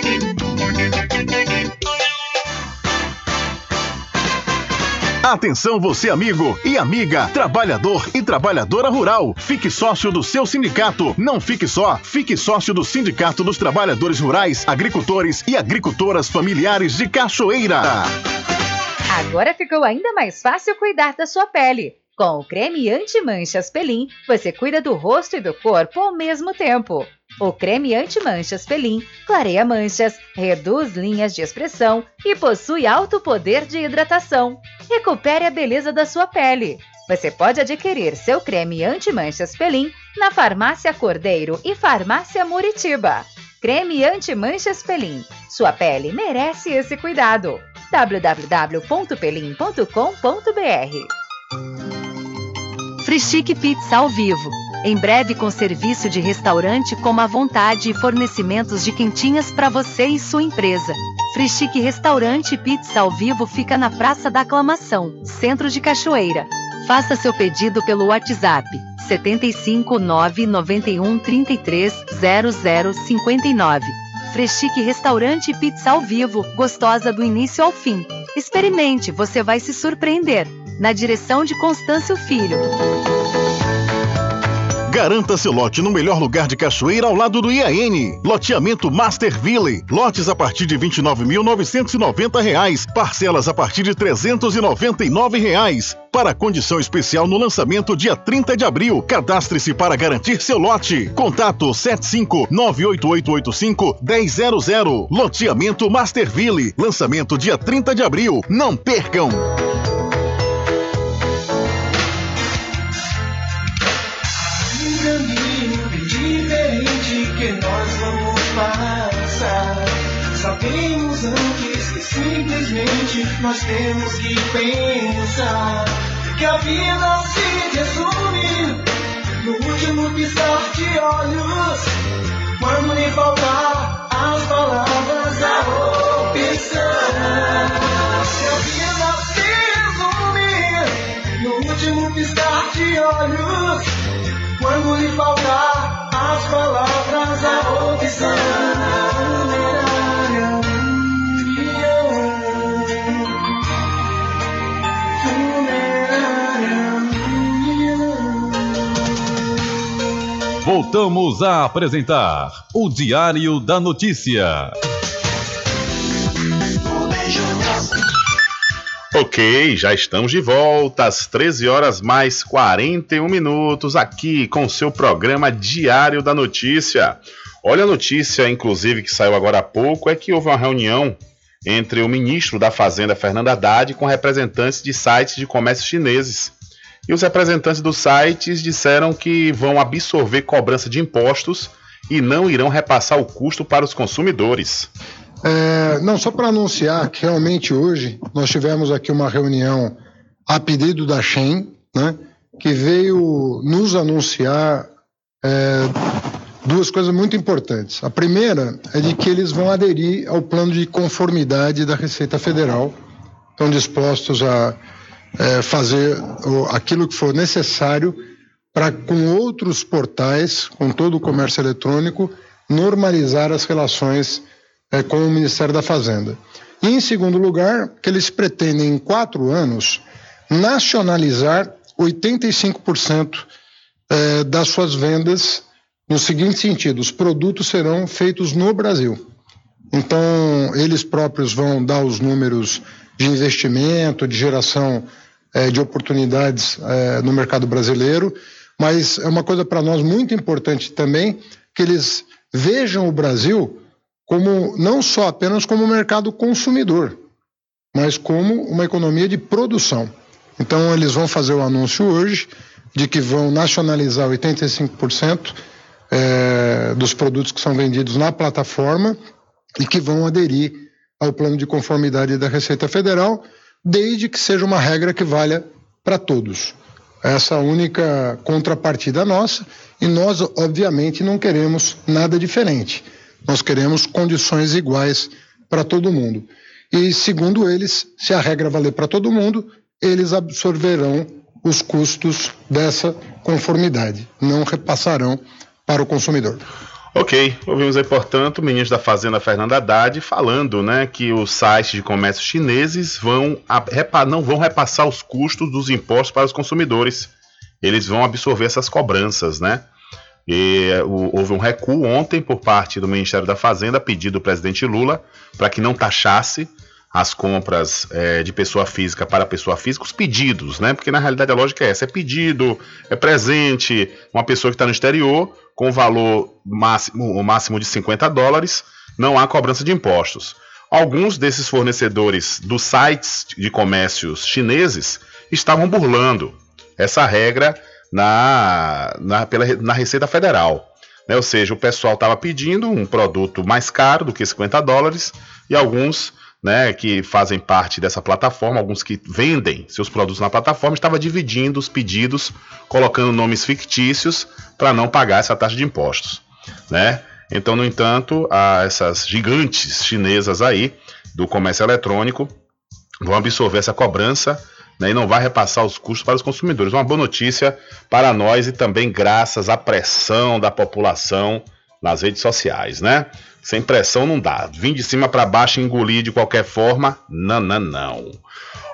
Atenção você amigo e amiga, trabalhador e trabalhadora rural. Fique sócio do seu sindicato. Não fique só, fique sócio do Sindicato dos Trabalhadores Rurais, Agricultores e Agricultoras Familiares de Cachoeira. Agora ficou ainda mais fácil cuidar da sua pele. Com o creme anti-manchas Pelin, você cuida do rosto e do corpo ao mesmo tempo. O creme anti-manchas Pelin clareia manchas, reduz linhas de expressão e possui alto poder de hidratação. Recupere a beleza da sua pele. Você pode adquirir seu creme anti-manchas Pelin na Farmácia Cordeiro e Farmácia Muritiba. Creme anti-manchas Pelin. Sua pele merece esse cuidado. www.pelin.com.br Frischique Pizza ao vivo. Em breve com serviço de restaurante com à vontade e fornecimentos de quentinhas para você e sua empresa. Frischique Restaurante Pizza ao vivo fica na Praça da Aclamação, Centro de Cachoeira. Faça seu pedido pelo WhatsApp 75 991 33 0059. Freschique Restaurante Pizza ao vivo, gostosa do início ao fim. Experimente, você vai se surpreender. Na direção de Constâncio Filho. Garanta seu lote no melhor lugar de Cachoeira ao lado do IAN. Loteamento Masterville. Lotes a partir de R$ 29.990. Parcelas a partir de 399 reais. Para condição especial no lançamento dia 30 de abril. Cadastre-se para garantir seu lote. Contato 75 98885 1000. Loteamento Masterville. Lançamento dia 30 de abril. Não percam! Nós temos que pensar que a vida se resume no último piscar de olhos. Quando lhe faltar as palavras, a opção. Que a vida se resume no último piscar de olhos. Quando lhe faltar as palavras, a opção Voltamos a apresentar o Diário da Notícia. Ok, já estamos de volta às 13 horas mais 41 minutos aqui com seu programa Diário da Notícia. Olha a notícia, inclusive, que saiu agora há pouco, é que houve uma reunião entre o ministro da Fazenda, Fernando Haddad, com representantes de sites de comércio chineses. E os representantes dos sites disseram que vão absorver cobrança de impostos e não irão repassar o custo para os consumidores. É, não, só para anunciar que realmente hoje nós tivemos aqui uma reunião a pedido da Shen, né, que veio nos anunciar é, duas coisas muito importantes. A primeira é de que eles vão aderir ao plano de conformidade da Receita Federal, estão dispostos a é, fazer aquilo que for necessário para, com outros portais, com todo o comércio eletrônico, normalizar as relações é, com o Ministério da Fazenda. E, em segundo lugar, que eles pretendem, em quatro anos, nacionalizar 85% é, das suas vendas, no seguinte sentido: os produtos serão feitos no Brasil. Então, eles próprios vão dar os números de investimento, de geração é, de oportunidades é, no mercado brasileiro, mas é uma coisa para nós muito importante também que eles vejam o Brasil como não só apenas como mercado consumidor, mas como uma economia de produção. Então eles vão fazer o anúncio hoje de que vão nacionalizar 85% é, dos produtos que são vendidos na plataforma e que vão aderir ao plano de conformidade da Receita Federal, desde que seja uma regra que valha para todos. Essa é única contrapartida nossa e nós, obviamente, não queremos nada diferente. Nós queremos condições iguais para todo mundo. E, segundo eles, se a regra valer para todo mundo, eles absorverão os custos dessa conformidade, não repassarão para o consumidor. Ok, ouvimos aí, portanto, o ministro da Fazenda Fernando Haddad falando né, que os sites de comércio chineses vão não vão repassar os custos dos impostos para os consumidores. Eles vão absorver essas cobranças, né? E, o, houve um recuo ontem por parte do Ministério da Fazenda, pedido do presidente Lula, para que não taxasse as compras é, de pessoa física para pessoa física, os pedidos, né? Porque na realidade a lógica é essa: é pedido, é presente, uma pessoa que está no exterior, com valor máximo, o máximo de 50 dólares, não há cobrança de impostos. Alguns desses fornecedores dos sites de comércios chineses estavam burlando essa regra na, na, pela, na Receita Federal. Né? Ou seja, o pessoal estava pedindo um produto mais caro do que 50 dólares e alguns né, que fazem parte dessa plataforma, alguns que vendem seus produtos na plataforma, estava dividindo os pedidos, colocando nomes fictícios para não pagar essa taxa de impostos, né? Então, no entanto, essas gigantes chinesas aí do comércio eletrônico vão absorver essa cobrança né, e não vai repassar os custos para os consumidores. Uma boa notícia para nós e também graças à pressão da população nas redes sociais, né? Sem pressão não dá. Vim de cima para baixo engolir de qualquer forma? Não, não, não.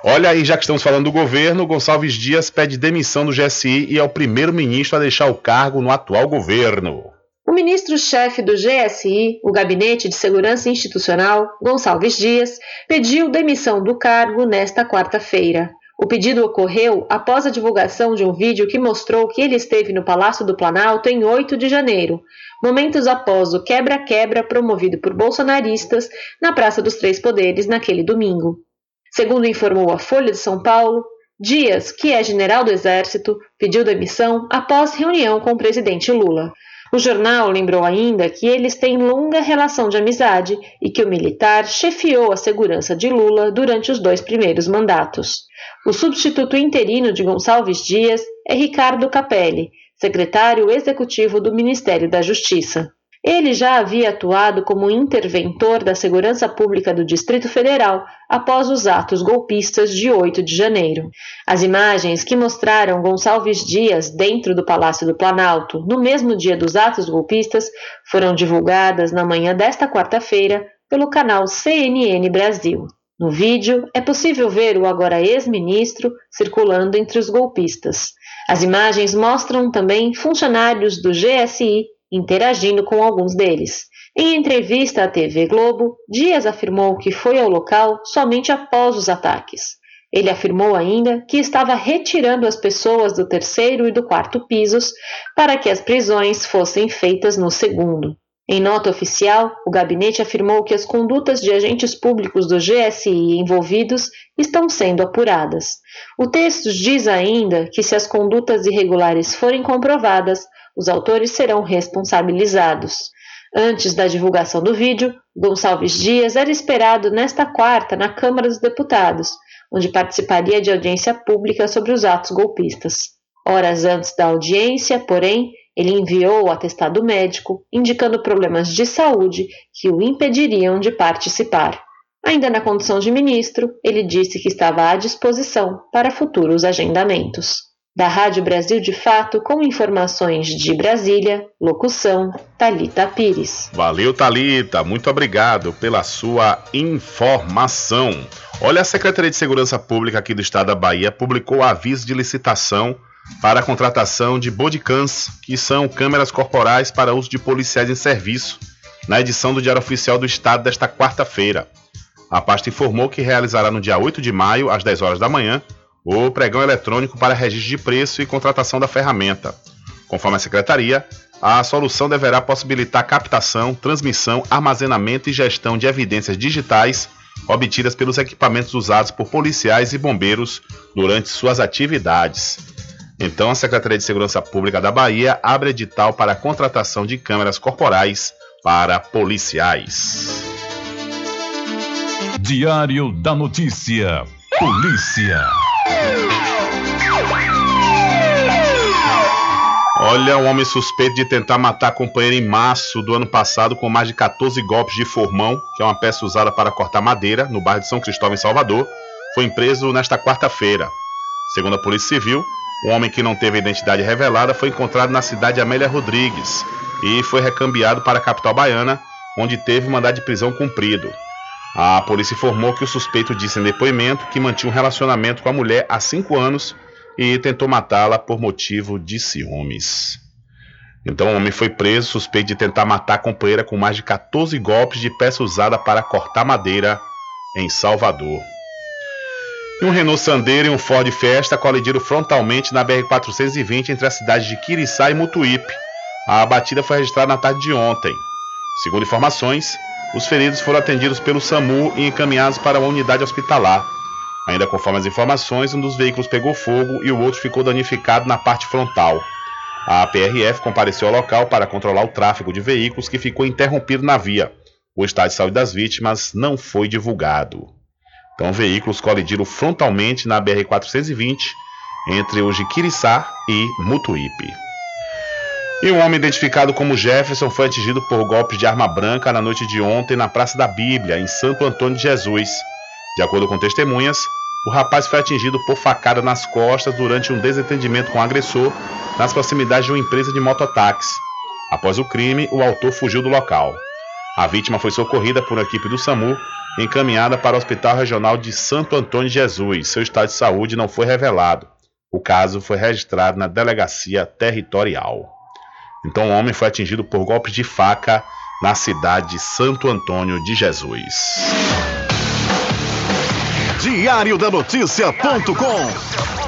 Olha aí, já que estamos falando do governo, Gonçalves Dias pede demissão do GSI e é o primeiro ministro a deixar o cargo no atual governo. O ministro-chefe do GSI, o Gabinete de Segurança Institucional, Gonçalves Dias, pediu demissão do cargo nesta quarta-feira. O pedido ocorreu após a divulgação de um vídeo que mostrou que ele esteve no Palácio do Planalto em 8 de janeiro, momentos após o quebra-quebra promovido por bolsonaristas na Praça dos Três Poderes naquele domingo. Segundo informou a Folha de São Paulo, Dias, que é general do Exército, pediu demissão após reunião com o presidente Lula. O jornal lembrou ainda que eles têm longa relação de amizade e que o militar chefiou a segurança de Lula durante os dois primeiros mandatos. O substituto interino de Gonçalves Dias é Ricardo Capelli, secretário executivo do Ministério da Justiça. Ele já havia atuado como interventor da Segurança Pública do Distrito Federal após os atos golpistas de 8 de janeiro. As imagens que mostraram Gonçalves Dias dentro do Palácio do Planalto no mesmo dia dos atos golpistas foram divulgadas na manhã desta quarta-feira pelo canal CNN Brasil. No vídeo, é possível ver o agora ex-ministro circulando entre os golpistas. As imagens mostram também funcionários do GSI interagindo com alguns deles. Em entrevista à TV Globo, Dias afirmou que foi ao local somente após os ataques. Ele afirmou ainda que estava retirando as pessoas do terceiro e do quarto pisos para que as prisões fossem feitas no segundo. Em nota oficial, o gabinete afirmou que as condutas de agentes públicos do GSI envolvidos estão sendo apuradas. O texto diz ainda que, se as condutas irregulares forem comprovadas, os autores serão responsabilizados. Antes da divulgação do vídeo, Gonçalves Dias era esperado nesta quarta na Câmara dos Deputados, onde participaria de audiência pública sobre os atos golpistas. Horas antes da audiência, porém, ele enviou o atestado médico indicando problemas de saúde que o impediriam de participar. Ainda na condição de ministro, ele disse que estava à disposição para futuros agendamentos. Da Rádio Brasil de Fato, com informações de Brasília, locução Talita Pires. Valeu, Talita, muito obrigado pela sua informação. Olha, a Secretaria de Segurança Pública aqui do Estado da Bahia publicou aviso de licitação para a contratação de bodycams, que são câmeras corporais para uso de policiais em serviço, na edição do Diário Oficial do Estado desta quarta-feira. A pasta informou que realizará no dia 8 de maio, às 10 horas da manhã, o pregão eletrônico para registro de preço e contratação da ferramenta. Conforme a secretaria, a solução deverá possibilitar captação, transmissão, armazenamento e gestão de evidências digitais obtidas pelos equipamentos usados por policiais e bombeiros durante suas atividades. Então, a Secretaria de Segurança Pública da Bahia abre edital para a contratação de câmeras corporais para policiais. Diário da Notícia. Polícia. Olha, um homem suspeito de tentar matar a companheira em março do ano passado com mais de 14 golpes de formão, que é uma peça usada para cortar madeira, no bairro de São Cristóvão, em Salvador, foi preso nesta quarta-feira. Segundo a Polícia Civil, um homem que não teve a identidade revelada foi encontrado na cidade de Amélia Rodrigues. e foi recambiado para a capital baiana, onde teve mandado de prisão cumprido. A polícia informou que o suspeito disse em depoimento que mantinha um relacionamento com a mulher há cinco anos e tentou matá-la por motivo de ciúmes. Então o homem foi preso suspeito de tentar matar a companheira com mais de 14 golpes de peça usada para cortar madeira em Salvador. E um Renault Sandero e um Ford Fiesta colidiram frontalmente na BR-420 entre as cidades de Quiriçá e Mutuípe. A batida foi registrada na tarde de ontem. Segundo informações, os feridos foram atendidos pelo SAMU e encaminhados para uma unidade hospitalar. Ainda conforme as informações, um dos veículos pegou fogo e o outro ficou danificado na parte frontal. A PRF compareceu ao local para controlar o tráfego de veículos que ficou interrompido na via. O estado de saúde das vítimas não foi divulgado. Então, veículos colidiram frontalmente na BR-420 entre o Jiquiriçá e Mutuípe. E um homem identificado como Jefferson foi atingido por golpes de arma branca na noite de ontem na Praça da Bíblia, em Santo Antônio de Jesus. De acordo com testemunhas, o rapaz foi atingido por facada nas costas durante um desentendimento com o agressor nas proximidades de uma empresa de mototáxi. Após o crime, o autor fugiu do local. A vítima foi socorrida por uma equipe do SAMU encaminhada para o Hospital Regional de Santo Antônio de Jesus. Seu estado de saúde não foi revelado. O caso foi registrado na delegacia territorial. Então, o homem foi atingido por golpes de faca na cidade de Santo Antônio de Jesus. Diário da Notícia.com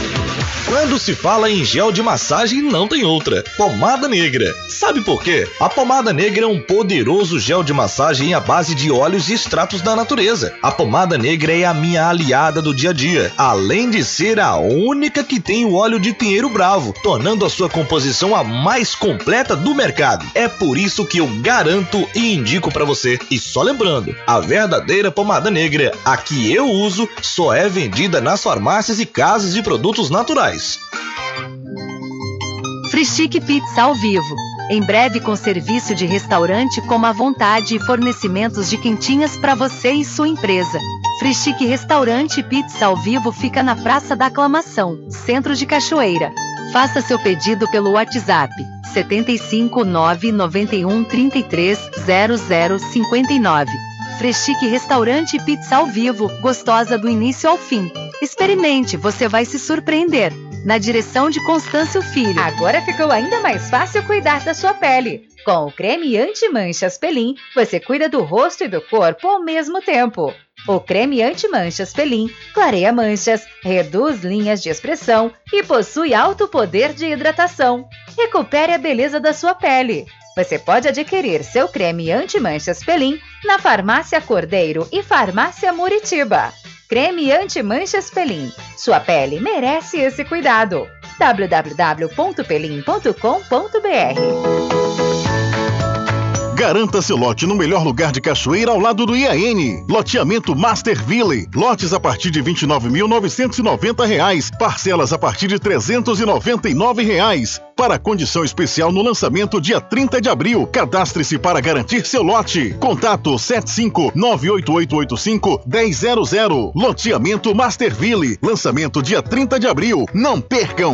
Quando se fala em gel de massagem, não tem outra. Pomada negra. Sabe por quê? A pomada negra é um poderoso gel de massagem à base de óleos e extratos da natureza. A pomada negra é a minha aliada do dia a dia, além de ser a única que tem o óleo de pinheiro bravo, tornando a sua composição a mais completa do mercado. É por isso que eu garanto e indico para você. E só lembrando, a verdadeira pomada negra, a que eu uso, só é vendida nas farmácias e casas de produtos naturais. Frischique Pizza ao vivo. Em breve com serviço de restaurante como a vontade e fornecimentos de quentinhas para você e sua empresa. Frischique Restaurante Pizza ao vivo fica na Praça da Aclamação, Centro de Cachoeira. Faça seu pedido pelo WhatsApp 75 991 33 0059. Freschique Restaurante Pizza ao vivo, gostosa do início ao fim. Experimente, você vai se surpreender na direção de Constâncio Filho. Agora ficou ainda mais fácil cuidar da sua pele. Com o creme anti-manchas Pelin, você cuida do rosto e do corpo ao mesmo tempo. O creme anti-manchas Pelin clareia manchas, reduz linhas de expressão e possui alto poder de hidratação. Recupere a beleza da sua pele. Você pode adquirir seu creme anti-manchas Pelin na Farmácia Cordeiro e Farmácia Muritiba. Creme anti-manchas Pelin. Sua pele merece esse cuidado. www.pelin.com.br Garanta seu lote no melhor lugar de Cachoeira ao lado do IAN. Loteamento Masterville. Lotes a partir de R$ 29.990. Parcelas a partir de 399 reais. Para condição especial no lançamento dia 30 de abril. Cadastre-se para garantir seu lote. Contato 75 98885 1000. Loteamento Masterville. Lançamento dia 30 de abril. Não percam!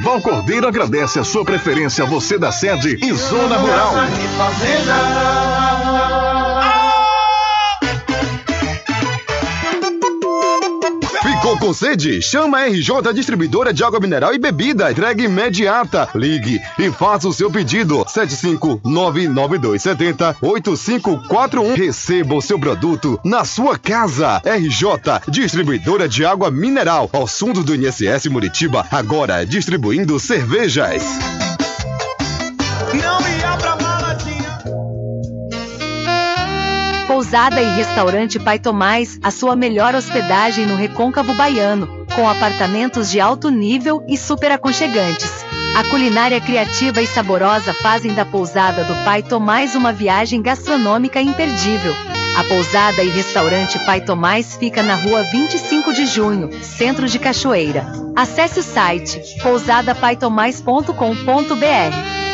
Val Cordeiro agradece a sua preferência, você da sede e Zona Rural. Ficou com sede? Chama a RJ Distribuidora de Água Mineral e Bebida. Entrega imediata. Ligue e faça o seu pedido. 75992708541. Receba o seu produto na sua casa. RJ Distribuidora de Água Mineral. Ao fundo do INSS Muritiba. Agora distribuindo cervejas. Pousada e Restaurante Pai Tomás, a sua melhor hospedagem no Recôncavo Baiano, com apartamentos de alto nível e super aconchegantes. A culinária criativa e saborosa fazem da Pousada do Pai Tomás uma viagem gastronômica imperdível. A Pousada e Restaurante Pai Tomás fica na rua 25 de junho, centro de Cachoeira. Acesse o site pousadapaitomais.com.br.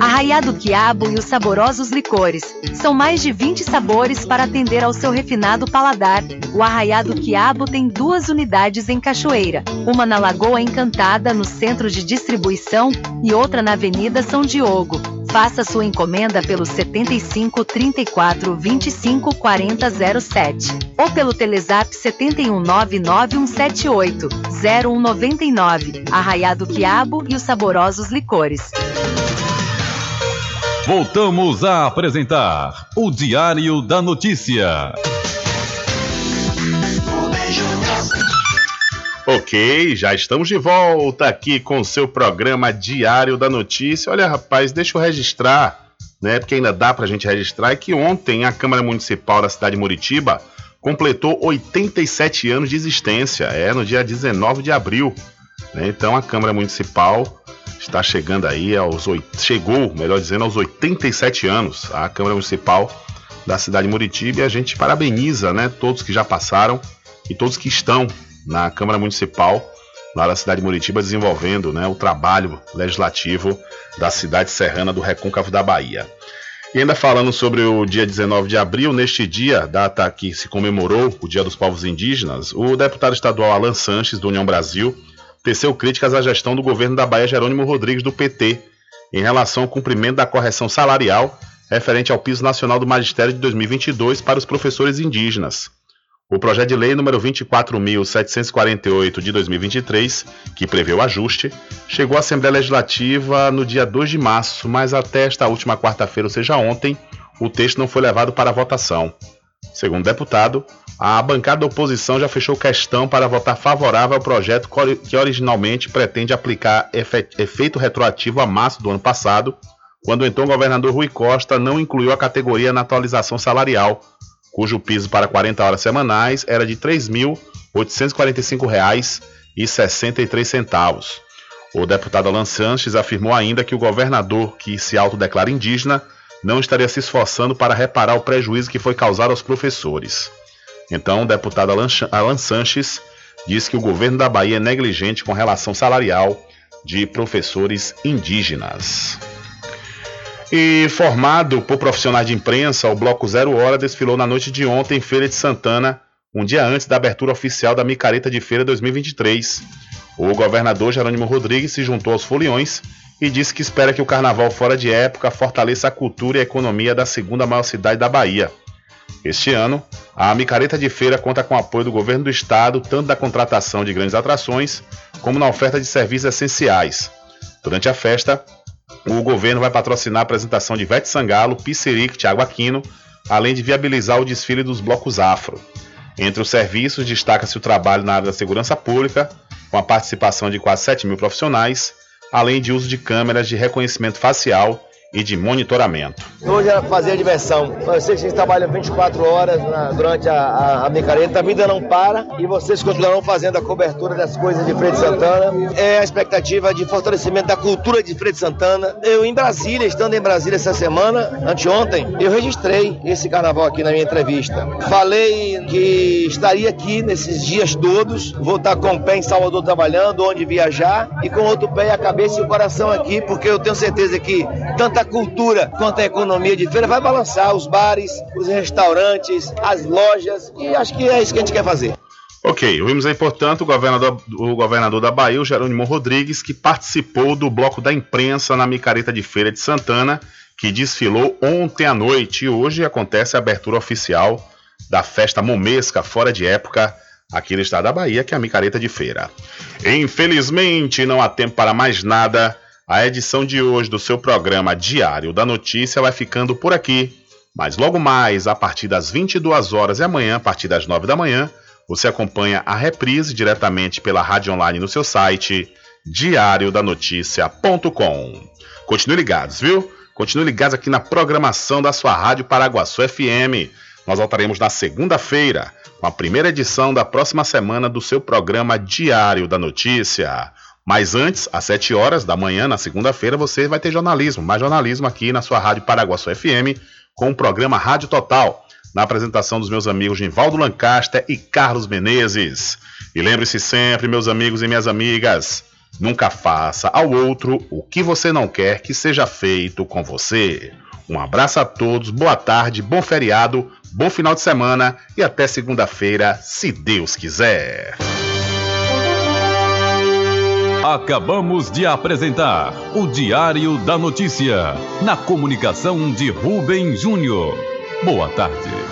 Arraiado Quiabo e os saborosos licores. São mais de 20 sabores para atender ao seu refinado paladar. O Arraiado Quiabo tem duas unidades em Cachoeira, uma na Lagoa Encantada, no centro de distribuição, e outra na Avenida São Diogo. Faça sua encomenda pelo 75 34 25 40 07 ou pelo Telezap 71 99178 0199. Arraiado Quiabo e os saborosos licores. Voltamos a apresentar o Diário da Notícia. Ok, já estamos de volta aqui com o seu programa Diário da Notícia. Olha, rapaz, deixa eu registrar, né? Porque ainda dá pra gente registrar, é que ontem a Câmara Municipal da cidade de Muritiba completou 87 anos de existência. É, no dia 19 de abril. né? Então a Câmara Municipal está chegando aí aos chegou, melhor dizendo, aos 87 anos a Câmara Municipal da cidade de Muritiba e a gente parabeniza, né, todos que já passaram e todos que estão na Câmara Municipal lá da cidade de Muritiba desenvolvendo, né, o trabalho legislativo da cidade serrana do Recôncavo da Bahia. E ainda falando sobre o dia 19 de abril, neste dia, data que se comemorou o Dia dos Povos Indígenas, o deputado estadual Alan Sanches, do União Brasil, teceu críticas à gestão do governo da Bahia Jerônimo Rodrigues do PT em relação ao cumprimento da correção salarial referente ao piso nacional do magistério de 2022 para os professores indígenas. O projeto de lei número 24.748 de 2023, que prevê o ajuste, chegou à Assembleia Legislativa no dia 2 de março, mas até esta última quarta-feira, ou seja, ontem, o texto não foi levado para votação. Segundo o deputado, a bancada da oposição já fechou questão para votar favorável ao projeto que originalmente pretende aplicar efe efeito retroativo a março do ano passado, quando então o governador Rui Costa não incluiu a categoria na atualização salarial, cujo piso para 40 horas semanais era de R$ 3.845,63. O deputado Alan Sanches afirmou ainda que o governador, que se autodeclara indígena, não estaria se esforçando para reparar o prejuízo que foi causado aos professores. Então, o deputado Alan, Sanches diz que o governo da Bahia é negligente com relação salarial de professores indígenas. E formado por profissionais de imprensa, o Bloco Zero Hora desfilou na noite de ontem em Feira de Santana, um dia antes da abertura oficial da Micareta de Feira 2023. O governador Jerônimo Rodrigues se juntou aos foliões e disse que espera que o carnaval fora de época fortaleça a cultura e a economia da segunda maior cidade da Bahia. Este ano, a Micareta de Feira conta com o apoio do governo do estado, tanto da contratação de grandes atrações, como na oferta de serviços essenciais. Durante a festa, o governo vai patrocinar a apresentação de Vete Sangalo, Pisseric, Thiago Aquino, além de viabilizar o desfile dos blocos afro. Entre os serviços, destaca-se o trabalho na área da segurança pública, com a participação de quase 7 mil profissionais, além de uso de câmeras de reconhecimento facial e de monitoramento. Hoje é fazer a diversão. Eu sei que vocês trabalham 24 horas na- durante a, a, a micareta, a vida não para e vocês continuarão fazendo a cobertura das coisas de Freire Santana. É a expectativa de fortalecimento da cultura de Freire Santana. Eu em Brasília, estando em Brasília essa semana, anteontem, eu registrei esse carnaval aqui na minha entrevista. Falei que estaria aqui nesses dias todos, vou estar com o pé em Salvador trabalhando, onde viajar, e com outro pé, a cabeça e o coração aqui, porque eu tenho certeza que tanta tanto a cultura quanto a economia de feira vai balançar os bares, os restaurantes, as lojas, e acho que é isso que a gente quer fazer. Ok, ouvimos aí, portanto, o governador, o governador da Bahia, o Jerônimo Rodrigues, que participou do bloco da imprensa na micareta de feira de Santana, que desfilou ontem à noite e hoje acontece a abertura oficial da festa momesca fora de época aqui no estado da Bahia, que é a micareta de feira. Infelizmente, não há tempo para mais nada. A edição de hoje do seu programa Diário da Notícia vai ficando por aqui. Mas logo mais, a partir das 22 horas e amanhã, a partir das 9 da manhã, você acompanha a reprise diretamente pela rádio online no seu site diariodanoticia.com. Continue ligados, viu? Continue ligados aqui na programação da sua rádio Paraguaçu FM. Nós voltaremos na segunda-feira com a primeira edição da próxima semana do seu programa Diário da Notícia. Mas antes, às 7 horas da manhã, na segunda-feira, você vai ter jornalismo, mais jornalismo aqui na sua Rádio Paraguaçu FM, com o programa Rádio Total, na apresentação dos meus amigos Givaldo Lancaster e Carlos Menezes. E lembre-se sempre, meus amigos e minhas amigas, nunca faça ao outro o que você não quer que seja feito com você. Um abraço a todos, boa tarde, bom feriado, bom final de semana e até segunda-feira, se Deus quiser. Acabamos de apresentar o Diário da Notícia, na comunicação de Rubem Júnior. Boa tarde.